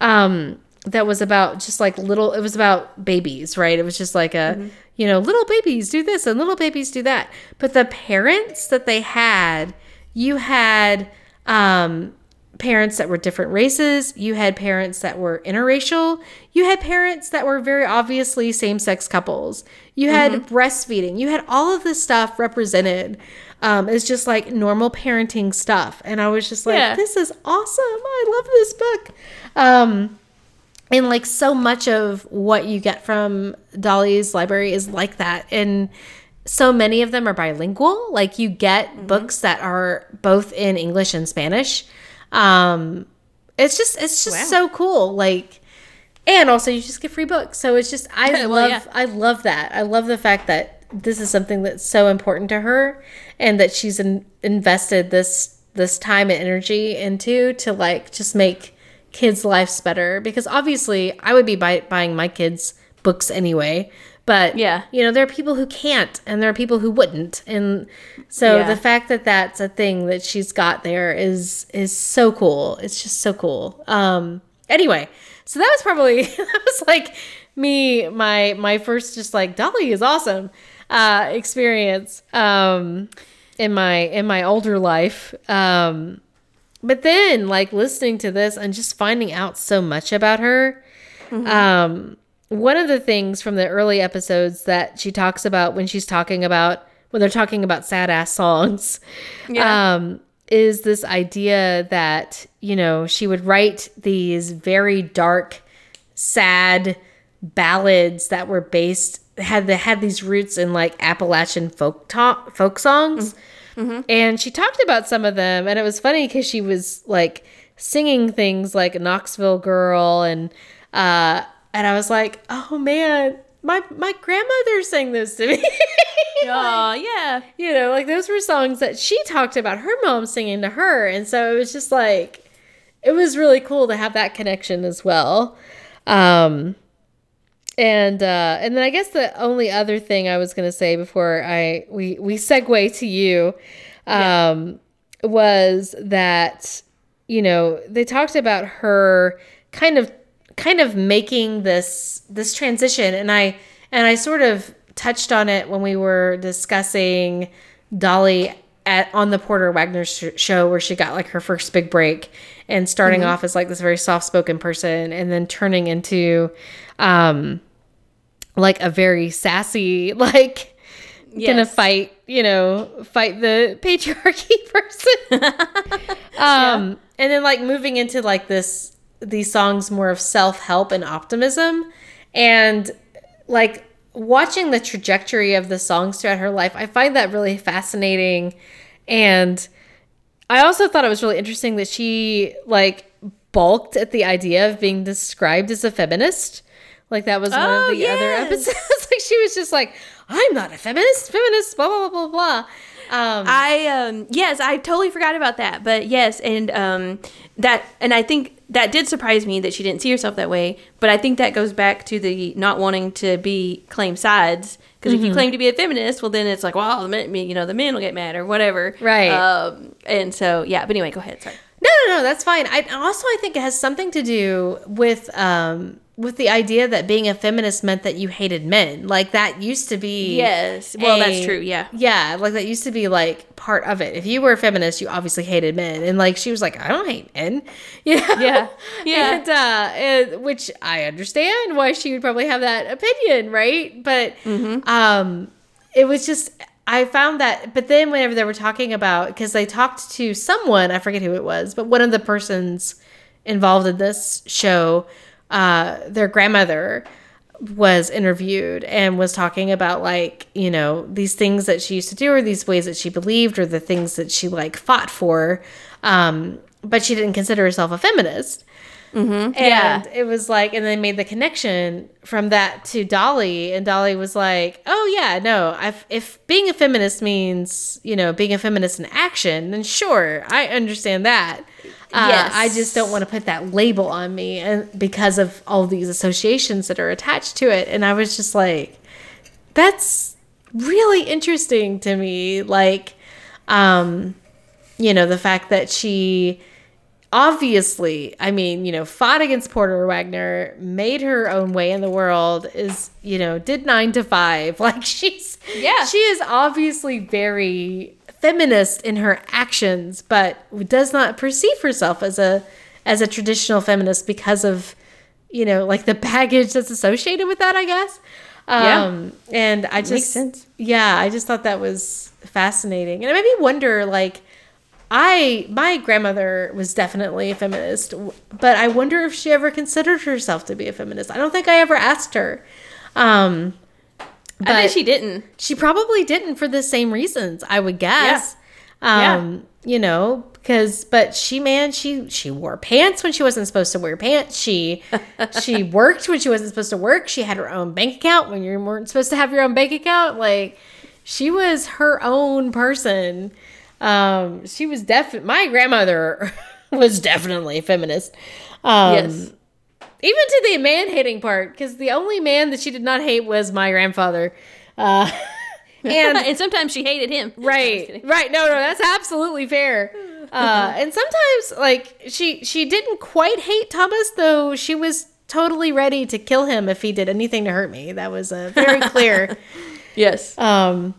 S2: Um, that was about just like little it was about babies right it was just like a you know little babies do this and little babies do that but the parents that they had you had um parents that were different races you had parents that were interracial you had parents that were very obviously same-sex couples. You had breastfeeding. You had all of this stuff represented um it's just like normal parenting stuff. And i was just like
S1: Yeah.
S2: this is awesome. I love this book. Um and like so much of what you get from Dolly's library is like that. And so many of them are bilingual. Like you get books that are both in English and Spanish um it's just it's just
S1: Wow.
S2: so cool like and also you just get free books so it's just I [LAUGHS]
S1: Well,
S2: love
S1: yeah.
S2: I love that I love the fact that this is something that's so important to her and that she's in, invested this this time and energy into to like just make kids' lives better because obviously I would be buy- buying my kids books anyway. But
S1: Yeah.
S2: you know, there are people who can't and there are people who wouldn't. And so
S1: Yeah.
S2: the fact that that's a thing that she's got there is is so cool. It's just so cool. Um anyway, so that was probably [LAUGHS] that was like me my my first just like Dolly is awesome uh experience um in my in my older life. Um but then like listening to this and just finding out so much about her um one of the things from the early episodes that she talks about when she's talking about when they're talking about sad ass songs
S1: Yeah.
S2: um is this idea that you know she would write these very dark sad ballads that were based had the had these roots in like Appalachian folk talk folk songs. And she talked about some of them and it was funny cuz she was like singing things like Knoxville Girl and uh and I was like, "Oh man, my my grandmother sang this to me." [LAUGHS]
S1: Oh, yeah.
S2: you know, like those were songs that she talked about her mom singing to her. And so it was just like, it was really cool to have that connection as well. Um, and uh, and then I guess the only other thing I was gonna say before I we we segue to you um, was that you know they talked about her kind of kind of making this this transition. And I and I sort of touched on it when we were discussing Dolly at on the Porter Wagoner sh- show where she got like her first big break and starting off as like this very soft spoken person and then turning into um like a very sassy [LAUGHS] like gonna fight you know fight the [LAUGHS] patriarchy person. [LAUGHS] Um and then like moving into like this these songs more of self-help and optimism and like watching the trajectory of the songs throughout her life i find that really fascinating and i also thought it was really interesting that she like balked at the idea of being described as a feminist Like that was one
S1: Oh,
S2: of the other episodes. [LAUGHS] like she was just like, I'm not a feminist, feminist, blah blah blah blah blah. Um,
S1: I um yes, I totally forgot about that. But yes, and um that and I think that did surprise me that she didn't see herself that way. But I think that goes back to the not wanting to be claim sides. Because if you claim to be a feminist, well, then it's like, well, the men, you know, the men will get mad or whatever,
S2: Right.
S1: Um, and so, yeah. But anyway, go ahead. Sorry.
S2: No, no, no, that's fine. I also I think it has something to do with um with the idea that being a feminist meant that you hated men. Like that used to be
S1: Yes. Well, that's true. Yeah.
S2: Yeah, like that used to be like part of it. If you were a feminist, you obviously hated men. And like she was like, I don't hate men. [LAUGHS] Yeah.
S1: Yeah. [LAUGHS] Yeah.
S2: And, uh, and- which I understand why she would probably have that opinion, right? But
S1: Mm-hmm.
S2: um it was just I found that but then whenever they were talking about because they talked to someone, I forget who it was, but one of the persons involved in this show, uh, their grandmother was interviewed and was talking about like you know these things that she used to do or these ways that she believed or the things that she like fought for um but she didn't consider herself a feminist. And
S1: Yeah.
S2: it was like and they made the connection from that to dolly and dolly was like oh yeah no I've, if being a feminist means you know being a feminist in action then sure i understand that uh,
S1: Yes.
S2: I just don't want to put that label on me, and because of all these associations that are attached to it. And I was just like, that's really interesting to me. Like, um, you know, the fact that she obviously, I mean, you know, fought against Porter Wagoner, made her own way in the world, is, you know, did nine to five. [LAUGHS] Like, she's,
S1: Yeah.
S2: she is obviously very feminist in her actions, but does not perceive herself as a, as a traditional feminist because of, you know, like the [LAUGHS] baggage that's associated with that, I guess.
S1: Yeah.
S2: Um, and I just,
S1: sense.
S2: yeah, I just thought that was fascinating. And it made me wonder, like, I my grandmother was definitely a feminist, but I wonder if she ever considered herself to be a feminist. I don't think I ever asked her. Um, but
S1: I bet she didn't.
S2: she probably didn't for the same reasons, I would guess.
S1: Yeah.
S2: Um, you know, because but she man, she she wore pants when she wasn't supposed to wear pants. She [LAUGHS] she worked when she wasn't supposed to work. She had her own bank account when you weren't supposed to have your own bank account. Like she was her own person. Um, she was definitely my grandmother [LAUGHS] was definitely a feminist. Um,
S1: Yes.
S2: Even to the man hating part, because the only man that she did not hate was my grandfather. Uh, [LAUGHS] and
S1: and sometimes she hated him.
S2: right, right, no, no, that's absolutely fair. [LAUGHS] Uh, and sometimes, like she she didn't quite hate Thomas, though she was totally ready to kill him if he did anything to hurt me. That was uh, very clear. [LAUGHS]
S1: Yes.
S2: um,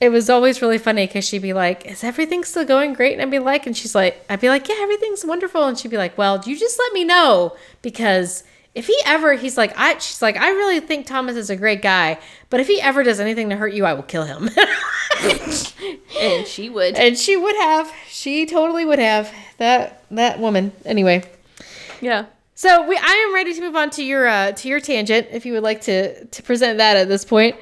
S2: it was always really funny because she'd be like, "Is everything still going great?" And I'd be like, and she's like, "I'd be like, yeah, everything's wonderful." And she'd be like, "Well, you just let me know because if he ever, he's like, I, she's like, I really think Thomas is a great guy, but if he ever does anything to hurt you, I will kill him." [LAUGHS]
S1: and she would.
S2: and she would have, she totally would have that that woman. Anyway,
S1: Yeah.
S2: so we, I am ready to move on to your uh, to your tangent if you would like to to present that at this point.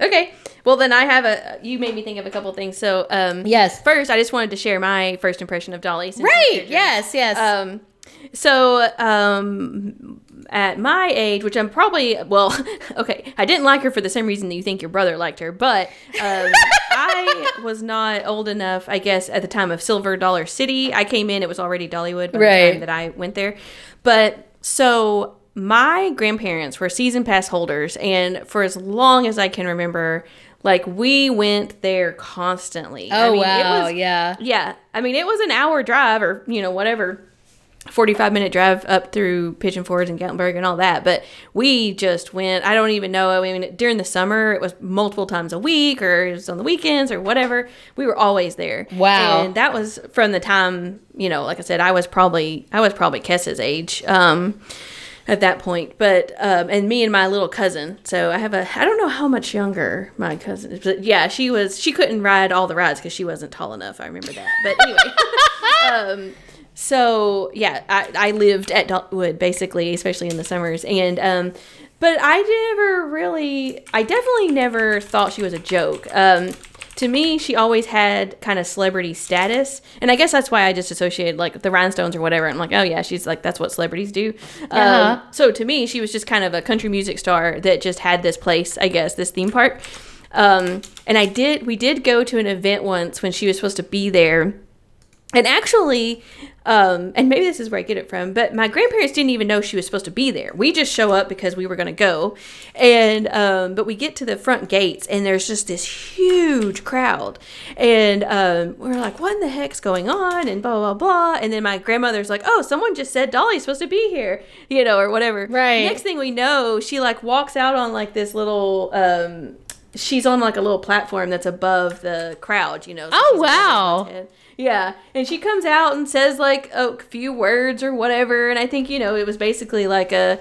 S1: Okay. Well, then I have a. You made me think of a couple things. So, um,
S2: Yes.
S1: First, I just wanted to share my first impression of Dolly. since
S2: Right. Yes. Yes.
S1: Um, so, um, at my age, which I'm probably well, [LAUGHS] okay, I didn't like her for the same reason that you think your brother liked her, but um, [LAUGHS] I was not old enough, I guess, at the time of Silver Dollar City. I came in; it was already Dollywood by the time that I went there. But so my grandparents were season pass holders, and for as long as I can remember. Like we went there constantly. I
S2: oh
S1: mean, it
S2: wow.
S1: was-
S2: yeah.
S1: yeah, I mean, it was an hour drive or, you know, whatever, 45 minute drive up through Pigeon Forge and Gatlinburg and all that. But we just went, I don't even know. I mean, during the summer, it was multiple times a week or it was on the weekends or whatever. We were always there.
S2: Wow.
S1: And that was from the time, you know, like I said, I was probably, I was probably Kessa's age. Um, at that point, but um, and me and my little cousin. So I have a I don't know how much younger my cousin is, but yeah, she was she couldn't ride all the rides because she wasn't tall enough. I remember that. But anyway, [LAUGHS] um, so yeah, I, I lived at Dollywood basically, especially in the summers, and um, but I never really, I definitely never thought she was a joke. Um, to me, she always had kind of celebrity status, and I guess that's why I just associated like the rhinestones or whatever. I'm like, oh yeah, she's like that's what celebrities do.
S2: Uh-huh.
S1: Um, so to me, she was just kind of a country music star that just had this place, I guess, this theme park. Um, and I did, we did go to an event once when she was supposed to be there. And actually, um, and maybe this is where I get it from, but my grandparents didn't even know she was supposed to be there. We just show up because we were going to go, and um, but we get to the front gates and there's just this huge crowd, and um, we're like, "What in the heck's going on?" And blah blah blah. And then my grandmother's like, "Oh, someone just said Dolly's supposed to be here," you know, or whatever.
S2: Right.
S1: Next thing we know, she like walks out on like this little. Um, she's on like a little platform that's above the crowd, you know. so
S2: Oh, wow.
S1: Yeah, and she comes out and says like a few words or whatever, and I think you know it was basically like a.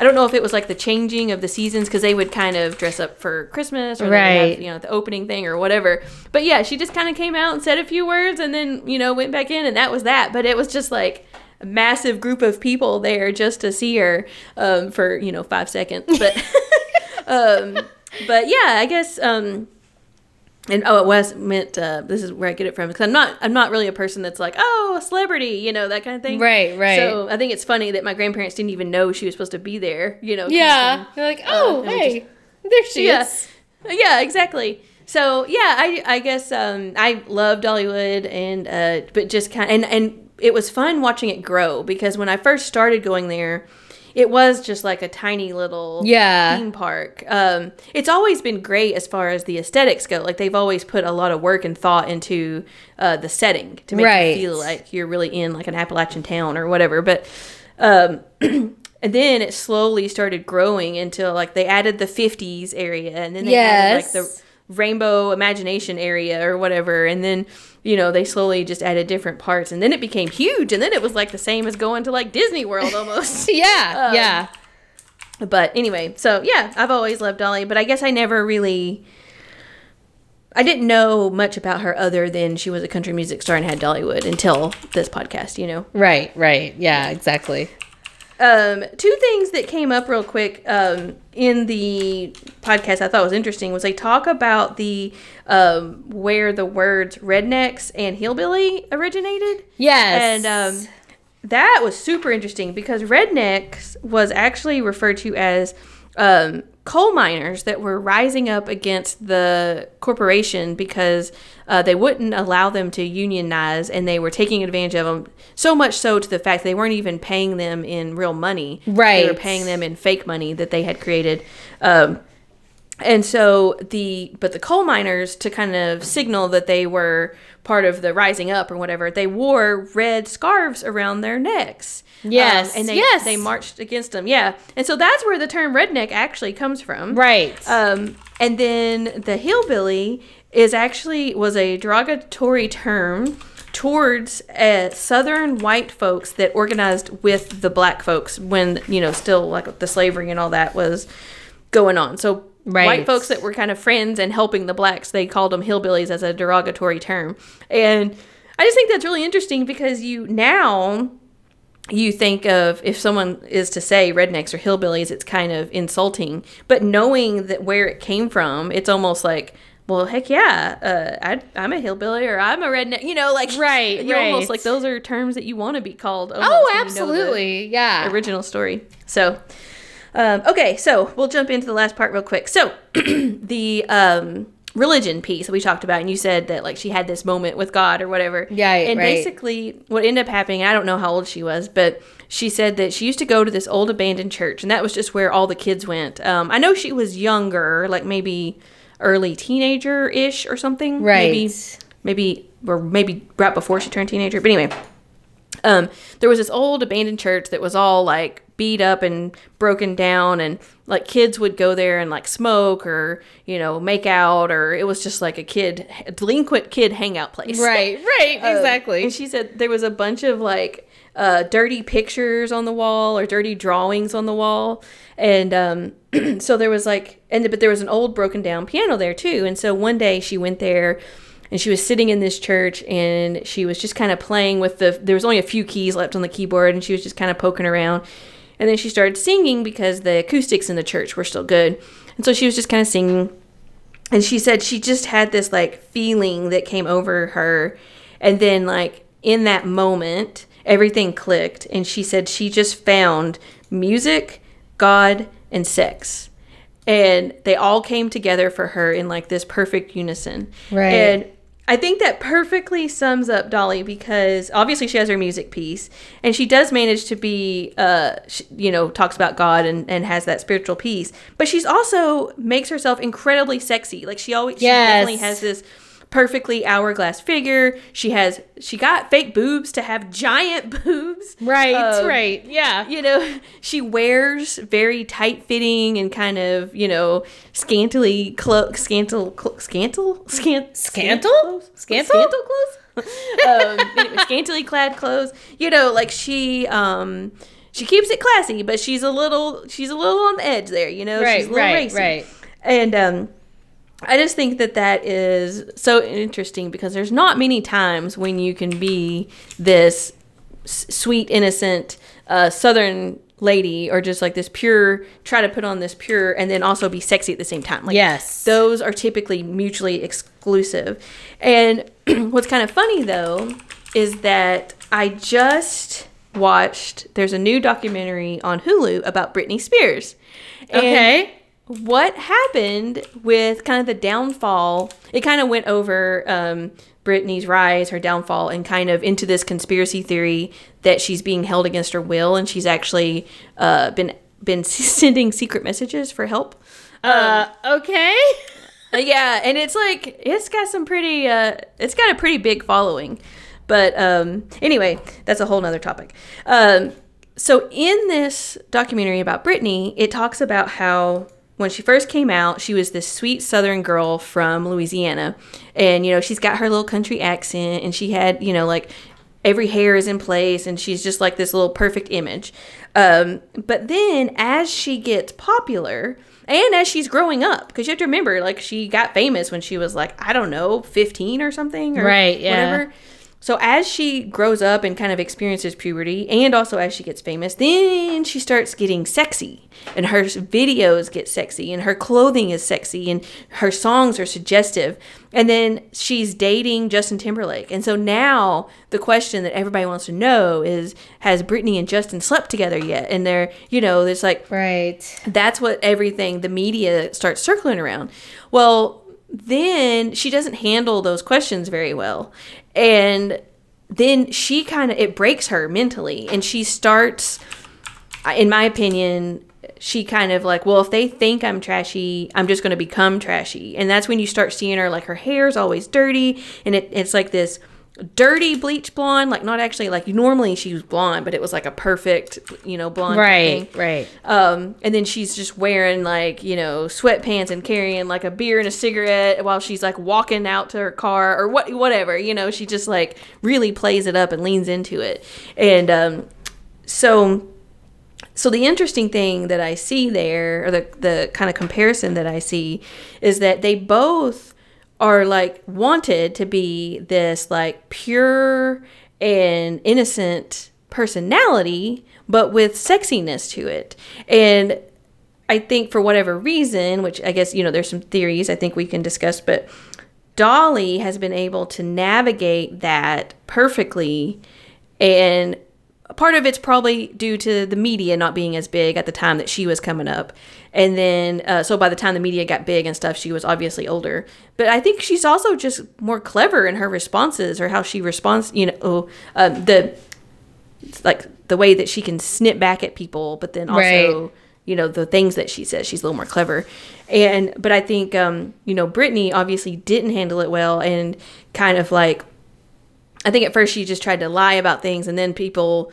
S1: I don't know if it was like the changing of the seasons because they would kind of dress up for Christmas or
S2: Right.
S1: have, you know the opening thing or whatever. But yeah, she just kind of came out and said a few words and then you know went back in and that was that. But it was just like a massive group of people there just to see her um, for you know five seconds. But [LAUGHS] um, but yeah, I guess um, and oh, it was meant. Uh, this is where I get it from because I'm not. I'm not really a person that's like, oh, a celebrity, you know, that kind of thing.
S2: Right, right.
S1: So I think it's funny that my grandparents didn't even know she was supposed to be there. You know.
S2: Yeah. You're like, oh,
S1: and we
S2: hey, there she
S1: yeah.
S2: is.
S1: yeah, exactly. So yeah, I I guess um, I love Dollywood and uh, but just kind and and it was fun watching it grow because when I first started going there, it was just like a tiny little
S2: Yeah.
S1: theme park. Um, it's always been great as far as the aesthetics go. Like they've always put a lot of work and thought into uh, the setting to make
S2: Right.
S1: you feel like you're really in like an Appalachian town or whatever. But um, [CLEARS THROAT] and then it slowly started growing until like they added the 50s area and then they added like the
S2: Yes.
S1: Rainbow imagination area or whatever and then you know they slowly just added different parts and then it became huge and then it was like the same as going to like disney world almost [LAUGHS]
S2: Yeah, [LAUGHS]
S1: Um,
S2: yeah.
S1: but anyway so yeah i've always loved dolly but i guess i never really i didn't know much about her other than she was a country music star and had dollywood until this podcast you know
S2: Right, right. Yeah, exactly.
S1: Um, two things that came up real quick um, in the podcast I thought was interesting was they talk about the um, where the words rednecks and hillbilly originated.
S2: Yes.
S1: And um, that was super interesting because rednecks was actually referred to as um, coal miners that were rising up against the corporation because uh, they wouldn't allow them to unionize and they were taking advantage of them so much so to the fact they weren't even paying them in real money. right They were paying them in fake money that they had created. Um, and so the but the coal miners to kind of signal that they were part of the rising up or whatever, they wore red scarves around their necks. Um,
S2: Yes,
S1: and they
S2: yes.
S1: they marched against them. Yeah, and so that's where the term redneck actually comes from.
S2: right.
S1: Um, and then the hillbilly is actually was a derogatory term towards uh, southern white folks that organized with the black folks when you know still like the slavery and all that was going on. So
S2: Right.
S1: white folks that were kind of friends and helping the blacks, they called them hillbillies as a derogatory term. And I just think that's really interesting because you now you think of if someone is to say rednecks or hillbillies, it's kind of insulting. But knowing that where it came from, it's almost like, well, heck yeah, uh, I, I'm a hillbilly or I'm a redneck. You know, like [LAUGHS]
S2: Right, [LAUGHS]
S1: You're almost
S2: right.
S1: like those are terms that you want to be called.
S2: oh,
S1: when you know
S2: absolutely. yeah.
S1: original story. So, um, okay, so we'll jump into the last part real quick. So, [CLEARS THROAT] the um, religion piece that we talked about, and you said that like she had this moment with God or whatever.
S2: Yeah,
S1: And
S2: right.
S1: basically, what ended up happening, I don't know how old she was, but she said that she used to go to this old abandoned church, and that was just where all the kids went. Um, I know she was younger, like maybe early teenager ish or something.
S2: Right.
S1: Maybe, maybe, or maybe right before she turned teenager. But anyway, um, there was this old abandoned church that was all like beat up and broken down and like kids would go there and like smoke or you know make out or it was just like a kid a delinquent kid hangout place
S2: Right, right. [LAUGHS]
S1: Um,
S2: exactly.
S1: and she said there was a bunch of like uh, dirty pictures on the wall or dirty drawings on the wall. And um, [CLEARS THROAT] so there was like, and but there was an old broken down piano there too. And so one day she went there and she was sitting in this church and she was just kind of playing with the, there was only a few keys left on the keyboard and she was just kind of poking around. And then she started singing because the acoustics in the church were still good. And so she was just kind of singing. And she said she just had this like feeling that came over her. And then, like, in that moment, everything clicked. And she said she just found music, God, and sex. And they all came together for her in like this perfect unison.
S2: Right.
S1: And I think that perfectly sums up Dolly because obviously she has her music piece and she does manage to be, uh, sh you know, talks about God and, and has that spiritual piece. But she's also makes herself incredibly sexy. Like she always, she definitely has this perfectly hourglass figure. She has, she got fake boobs to have giant [LAUGHS] boobs.
S2: Right,
S1: Um,
S2: right. Yeah.
S1: you know, [LAUGHS] she wears very tight fitting and kind of, you know, scantily clo- scantal cl- scantal scant
S2: Scantal?
S1: clothes?
S2: Scantal?
S1: scantal clothes [LAUGHS] um anyway, scantily clad clothes you know like she um she keeps it classy but she's a little she's a little on the edge there you know
S2: Right,
S1: she's a little
S2: right,
S1: racy.
S2: right.
S1: and um I just think that that is so interesting because there's not many times when you can be this sweet, innocent uh, Southern lady or just like this pure, try to put on this pure and then also be sexy at the same time. Like,
S2: Yes.
S1: Those are typically mutually exclusive. And [CLEARS THROAT] what's kind of funny though is that I just watched, there's a new documentary on Hulu about Britney Spears. And
S2: Okay.
S1: What happened with kind of the downfall it kind of went over um, Britney's rise, her downfall, and kind of into this conspiracy theory that she's being held against her will, and she's actually uh, been been [LAUGHS] sending secret messages for help.
S2: Uh, okay.
S1: Uh, yeah, and it's like it's got some pretty uh it's got a pretty big following. But um anyway, that's a whole nother topic. Um so in this documentary about Britney, it talks about how when she first came out, she was this sweet southern girl from Louisiana. And you know, she's got her little country accent and she had, you know, like every hair is in place and she's just like this little perfect image. Um, but then as she gets popular and as she's growing up, because you have to remember, like she got famous when she was like, I don't know, 15 or something or
S2: Right, yeah.
S1: whatever. So as she grows up and kind of experiences puberty and also as she gets famous, then she starts getting sexy and her videos get sexy and her clothing is sexy and her songs are suggestive. And then she's dating Justin Timberlake. And so now the question that everybody wants to know is has Britney and Justin slept together yet? And they're, you know, there's like
S2: Right.
S1: that's what everything the media starts circling around well then she doesn't handle those questions very well and then she kind of it breaks her mentally. And she starts in my opinion she kind of like well if they think i'm trashy i'm just going to become trashy. And that's when you start seeing her like her hair's always dirty. And it, it's like this dirty bleach blonde like not actually like normally she was blonde but it was like a perfect you know blonde
S2: Right.
S1: thing.
S2: Right.
S1: Um, and then she's just wearing like, you know, sweatpants and carrying like a beer and a cigarette while she's like walking out to her car or what, whatever, you know, she just like really plays it up and leans into it. And, um, so, so the interesting thing that I see there, or the, the kind of comparison that I see is that they both are like wanted to be this like pure and innocent personality, but with sexiness to it. And I think for whatever reason, which I guess, you know, there's some theories I think we can discuss, but Dolly has been able to navigate that perfectly. And part of it's probably due to the media not being as big at the time that she was coming up. And then, uh, so by the time the media got big and stuff, she was obviously older. But I think she's also just more clever in her responses or how she responds, you know, um, the like the way that she can snip back at people, but then also,
S2: Right.
S1: you know, the things that she says, she's a little more clever. And, but I think, um, you know, Britney obviously didn't handle it well and kind of like, I think at first she just tried to lie about things and then people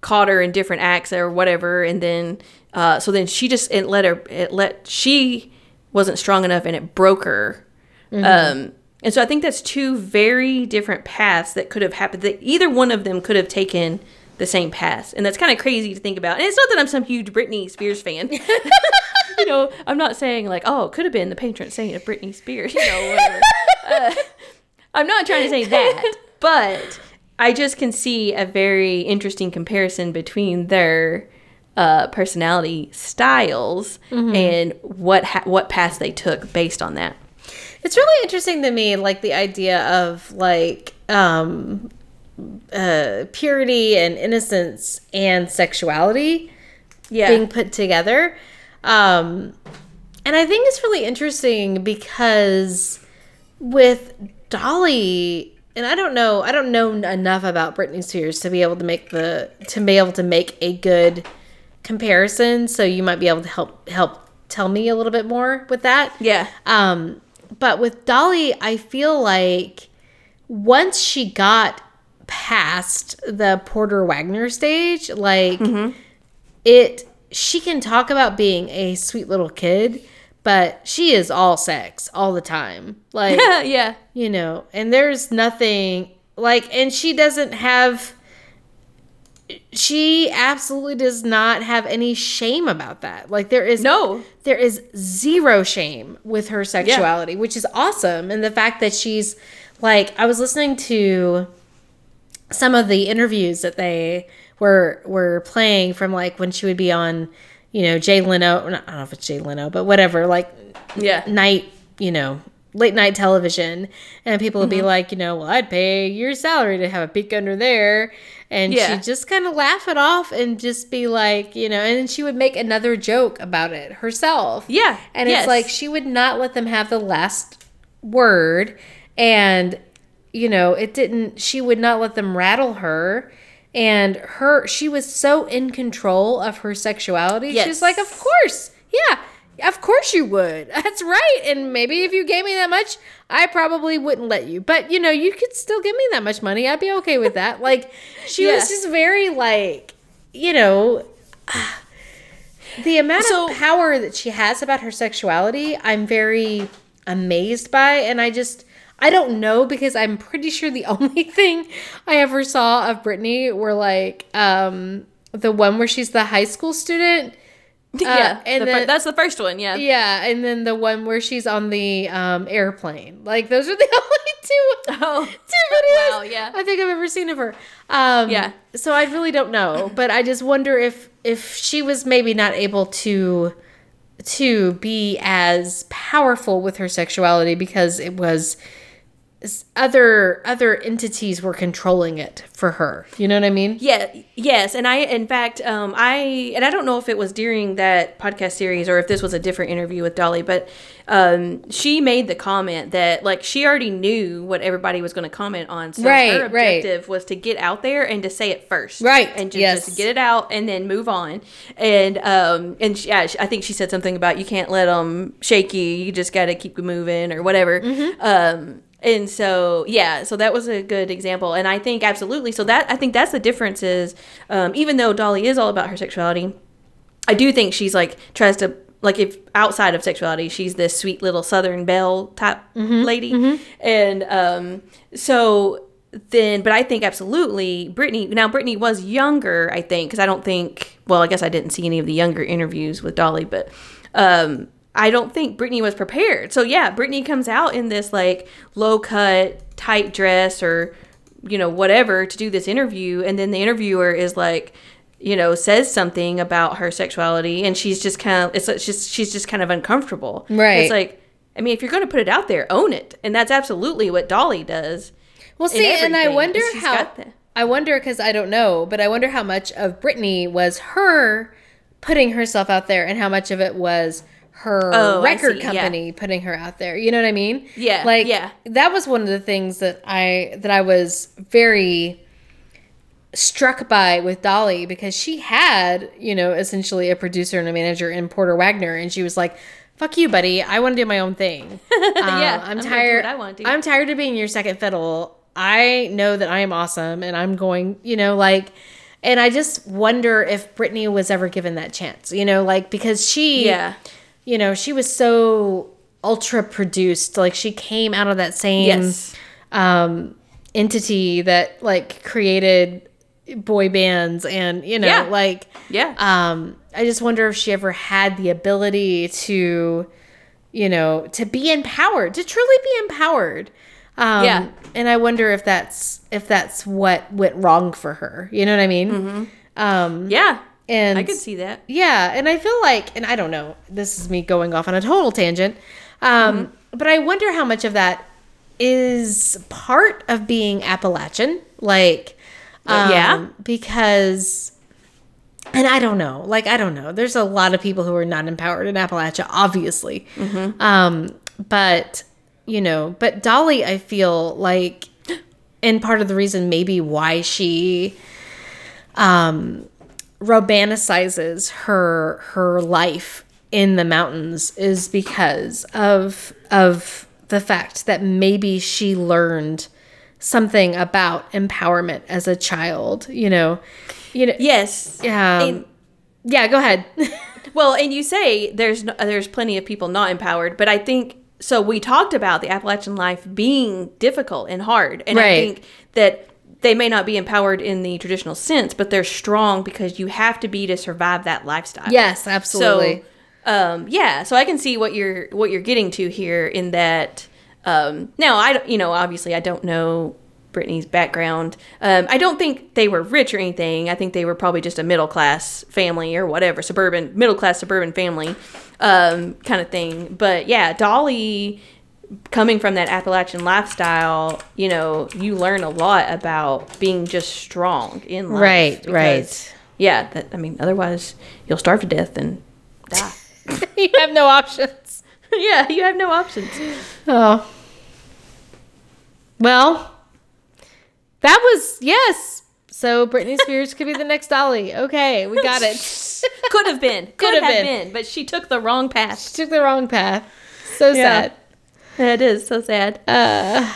S1: caught her in different acts or whatever. And then, uh, so then she just, it let her, it let, she wasn't strong enough and it broke her. Um, and so I think that's two very different paths that could have happened. That either one of them could have taken the same path, and that's kind of crazy to think about. And it's not that I'm some huge Britney Spears fan. [LAUGHS] you know, I'm not saying like, oh, it could have been the patron saint of Britney Spears. You know, whatever. [LAUGHS] uh, I'm not trying to say that, but I just can see a very interesting comparison between their uh, personality styles
S2: Mm-hmm.
S1: and what ha- what paths they took based on that.
S2: It's really interesting to me, like the idea of like um, uh, purity and innocence and sexuality
S1: Yeah.
S2: being put together. Um, and I think it's really interesting because with Dolly, and I don't know, I don't know enough about Britney Spears to be able to make the to be able to make a good comparison. So you might be able to help help tell me a little bit more with that.
S1: yeah.
S2: Um, but with Dolly, I feel like once she got past the Porter Wagoner stage, like it, she can talk about being a sweet little kid, but she is all sex all the time. Like, [LAUGHS]
S1: yeah.
S2: you know, and there's nothing like, and she doesn't have. She absolutely does not have any shame about that. Like there is
S1: No.
S2: there is zero shame with her sexuality, which is awesome. And the fact that she's like, I was listening to some of the interviews that they were were playing from like when she would be on, you know, Jay Leno. I don't know if it's Jay Leno, but whatever, like
S1: Yeah.
S2: night, you know, late night television, and people would be mm-hmm. like, you know, well, I'd pay your salary to have a peek under there, and
S1: Yeah.
S2: she'd just kind of laugh it off and just be like, you know, and she would make another joke about it herself.
S1: Yeah.
S2: And
S1: Yes.
S2: it's like she would not let them have the last word. And, you know, it didn't, she would not let them rattle her. And her, she was so in control of her sexuality. She's like, of course. Yeah. Of course you would. [LAUGHS] That's right. And maybe if you gave me that much, I probably wouldn't let you. But, you know, you could still give me that much money. I'd be okay with that. [LAUGHS] Like, she
S1: Yeah.
S2: was just very, like, you know, [SIGHS] the amount
S1: So-
S2: of power that she has about her sexuality, I'm very amazed by. And I just, I don't know because I'm pretty sure the [LAUGHS] only thing I ever saw of Britney were like um, the one where she's the high school student. [LAUGHS]
S1: yeah.
S2: Uh, and
S1: the fir- that's the first one. Yeah.
S2: Yeah, and then the one where she's on the um, airplane. Like those are the [LAUGHS] only two
S1: Oh.
S2: two videos
S1: Wow, yeah.
S2: I think I've ever seen of her. Um,
S1: Yeah.
S2: So I really don't know, but I just wonder if if she was maybe not able to to be as powerful with her sexuality because it was other other entities were controlling it for her. You know what I mean?
S1: Yeah, yes, and I, in fact, um, I, and I don't know if it was during that podcast series or if this was a different interview with Dolly, but um, she made the comment that like she already knew what everybody was going to comment on, so
S2: Right,
S1: her
S2: right.
S1: objective was to get out there and to say it first,
S2: Right,
S1: and just,
S2: yes.
S1: just get it out and then move on, and um, and she, yeah, I think she said something about you can't let them shake you, you just got to keep moving or whatever,
S2: Mm-hmm.
S1: um. And so, yeah, so that was a good example. And I think absolutely. So that I think that's the difference is, um, even though Dolly is all about her sexuality, I do think she's like tries to like if outside of sexuality, she's this sweet little Southern belle type lady, and um, so then, but I think absolutely Britney. Now Britney was younger, I think, because I don't think. Well, I guess I didn't see any of the younger interviews with Dolly, but um, I don't think Britney was prepared. So yeah, Britney comes out in this like low cut tight dress or you know whatever to do this interview, and then the interviewer is like you know, says something about her sexuality, and she's just kind of, it's just, she's just kind of uncomfortable.
S2: Right.
S1: It's like, I mean, if you're going to put it out there, own it, and that's absolutely what Dolly does.
S2: Well, see, and I wonder how. I wonder because I don't know, but I wonder how much of Britney was her putting herself out there, and how much of it was her
S1: Oh,
S2: record
S1: see, yeah.
S2: company putting her out there. You know what I mean?
S1: Yeah,
S2: Like,
S1: yeah.
S2: That was one of the things that I that I was very struck by with Dolly because she had, you know, essentially a producer and a manager in Porter Wagoner, and she was like, "Fuck you, buddy. I want to do my own thing. Uh, [LAUGHS]
S1: Yeah,
S2: I'm
S1: I'm
S2: tired.
S1: I wanna do."
S2: I'm tired of being your second fiddle. I know that I am awesome, and I'm going, you know, like." And I just wonder if Britney was ever given that chance, you know, like because she,
S1: Yeah.
S2: You know, she was so ultra produced. Like she came out of that same
S1: Yes.
S2: um, entity that like created boy bands and you know
S1: Yeah.
S2: like
S1: Yeah.
S2: um i just wonder if she ever had the ability to you know to be empowered to truly be empowered um
S1: Yeah.
S2: and i wonder if that's if that's what went wrong for her you know what i mean
S1: Mm-hmm.
S2: um
S1: yeah.
S2: And
S1: I could see that.
S2: yeah, and I feel like, and I don't know, this is me going off on a total tangent, um,
S1: Mm-hmm.
S2: but I wonder how much of that is part of being Appalachian, like, um,
S1: Yeah.
S2: because, and I don't know, like I don't know. There's a lot of people who are not empowered in Appalachia, obviously,
S1: Mm-hmm.
S2: um, but you know, but Dolly, I feel like, and part of the reason maybe why she um romanticizes her her life in the mountains is because of of the fact that maybe she learned something about empowerment as a child you know you know
S1: Yes.
S2: um, yeah go ahead [LAUGHS]
S1: Well, and you say there's no, there's plenty of people not empowered, but I think so. We talked about the Appalachian life being difficult and hard, and I think that they may not be empowered in the traditional sense, but they're strong because you have to be to survive that lifestyle.
S2: yes absolutely
S1: So, um, yeah, so I can see what you're what you're getting to here in that. Um, now, I you know obviously I don't know Britney's background. Um, I don't think they were rich or anything. I think they were probably just a middle class family or whatever, suburban middle class suburban family, um, kind of thing. But yeah, Dolly coming from that Appalachian lifestyle, you know, you learn a lot about being just strong in life.
S2: Right,
S1: because,
S2: right.
S1: Yeah, that I mean, otherwise you'll starve to death and die. [LAUGHS] [LAUGHS]
S2: you have no options
S1: yeah, you have no options.
S2: oh well that was yes so Britney Spears could be the next Dolly okay we got it [LAUGHS]
S1: Could have been. Could,
S2: Could
S1: have,
S2: have
S1: been.
S2: been.
S1: But she took the wrong path.
S2: She took the wrong path so
S1: Yeah.
S2: sad [LAUGHS]
S1: It is so sad.
S2: uh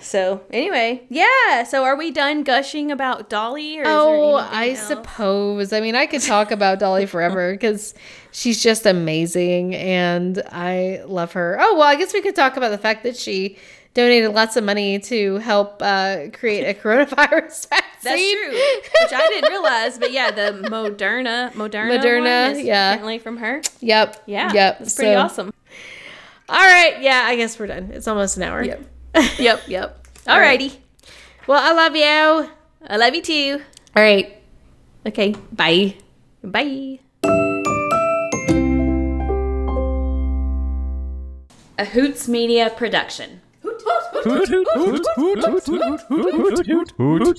S1: So anyway, yeah. So are we done gushing about Dolly? Or
S2: Oh, I
S1: else?
S2: suppose. I mean, I could talk about Dolly [LAUGHS] forever because she's just amazing and I love her. Oh, well, I guess we could talk about the fact that she donated lots of money to help uh, create a coronavirus [LAUGHS] vaccine.
S1: That's true, which I didn't realize. But yeah, the Moderna, Moderna,
S2: Moderna, yeah.
S1: apparently from her.
S2: Yep.
S1: Yeah,
S2: Yep.
S1: that's pretty
S2: So-
S1: awesome.
S2: All right. Yeah, I guess we're done. It's almost an hour.
S1: Yep, yep, yep.
S2: All right.
S1: Alrighty,
S2: Well, I love you.
S1: I love you too.
S2: All right.
S1: Okay,
S2: Bye.
S1: bye. A Hoots Media production.
S3: Hoot, hoot, hoot, hoot, hoot, hoot, hoot, hoot, hoot, hoot, hoot.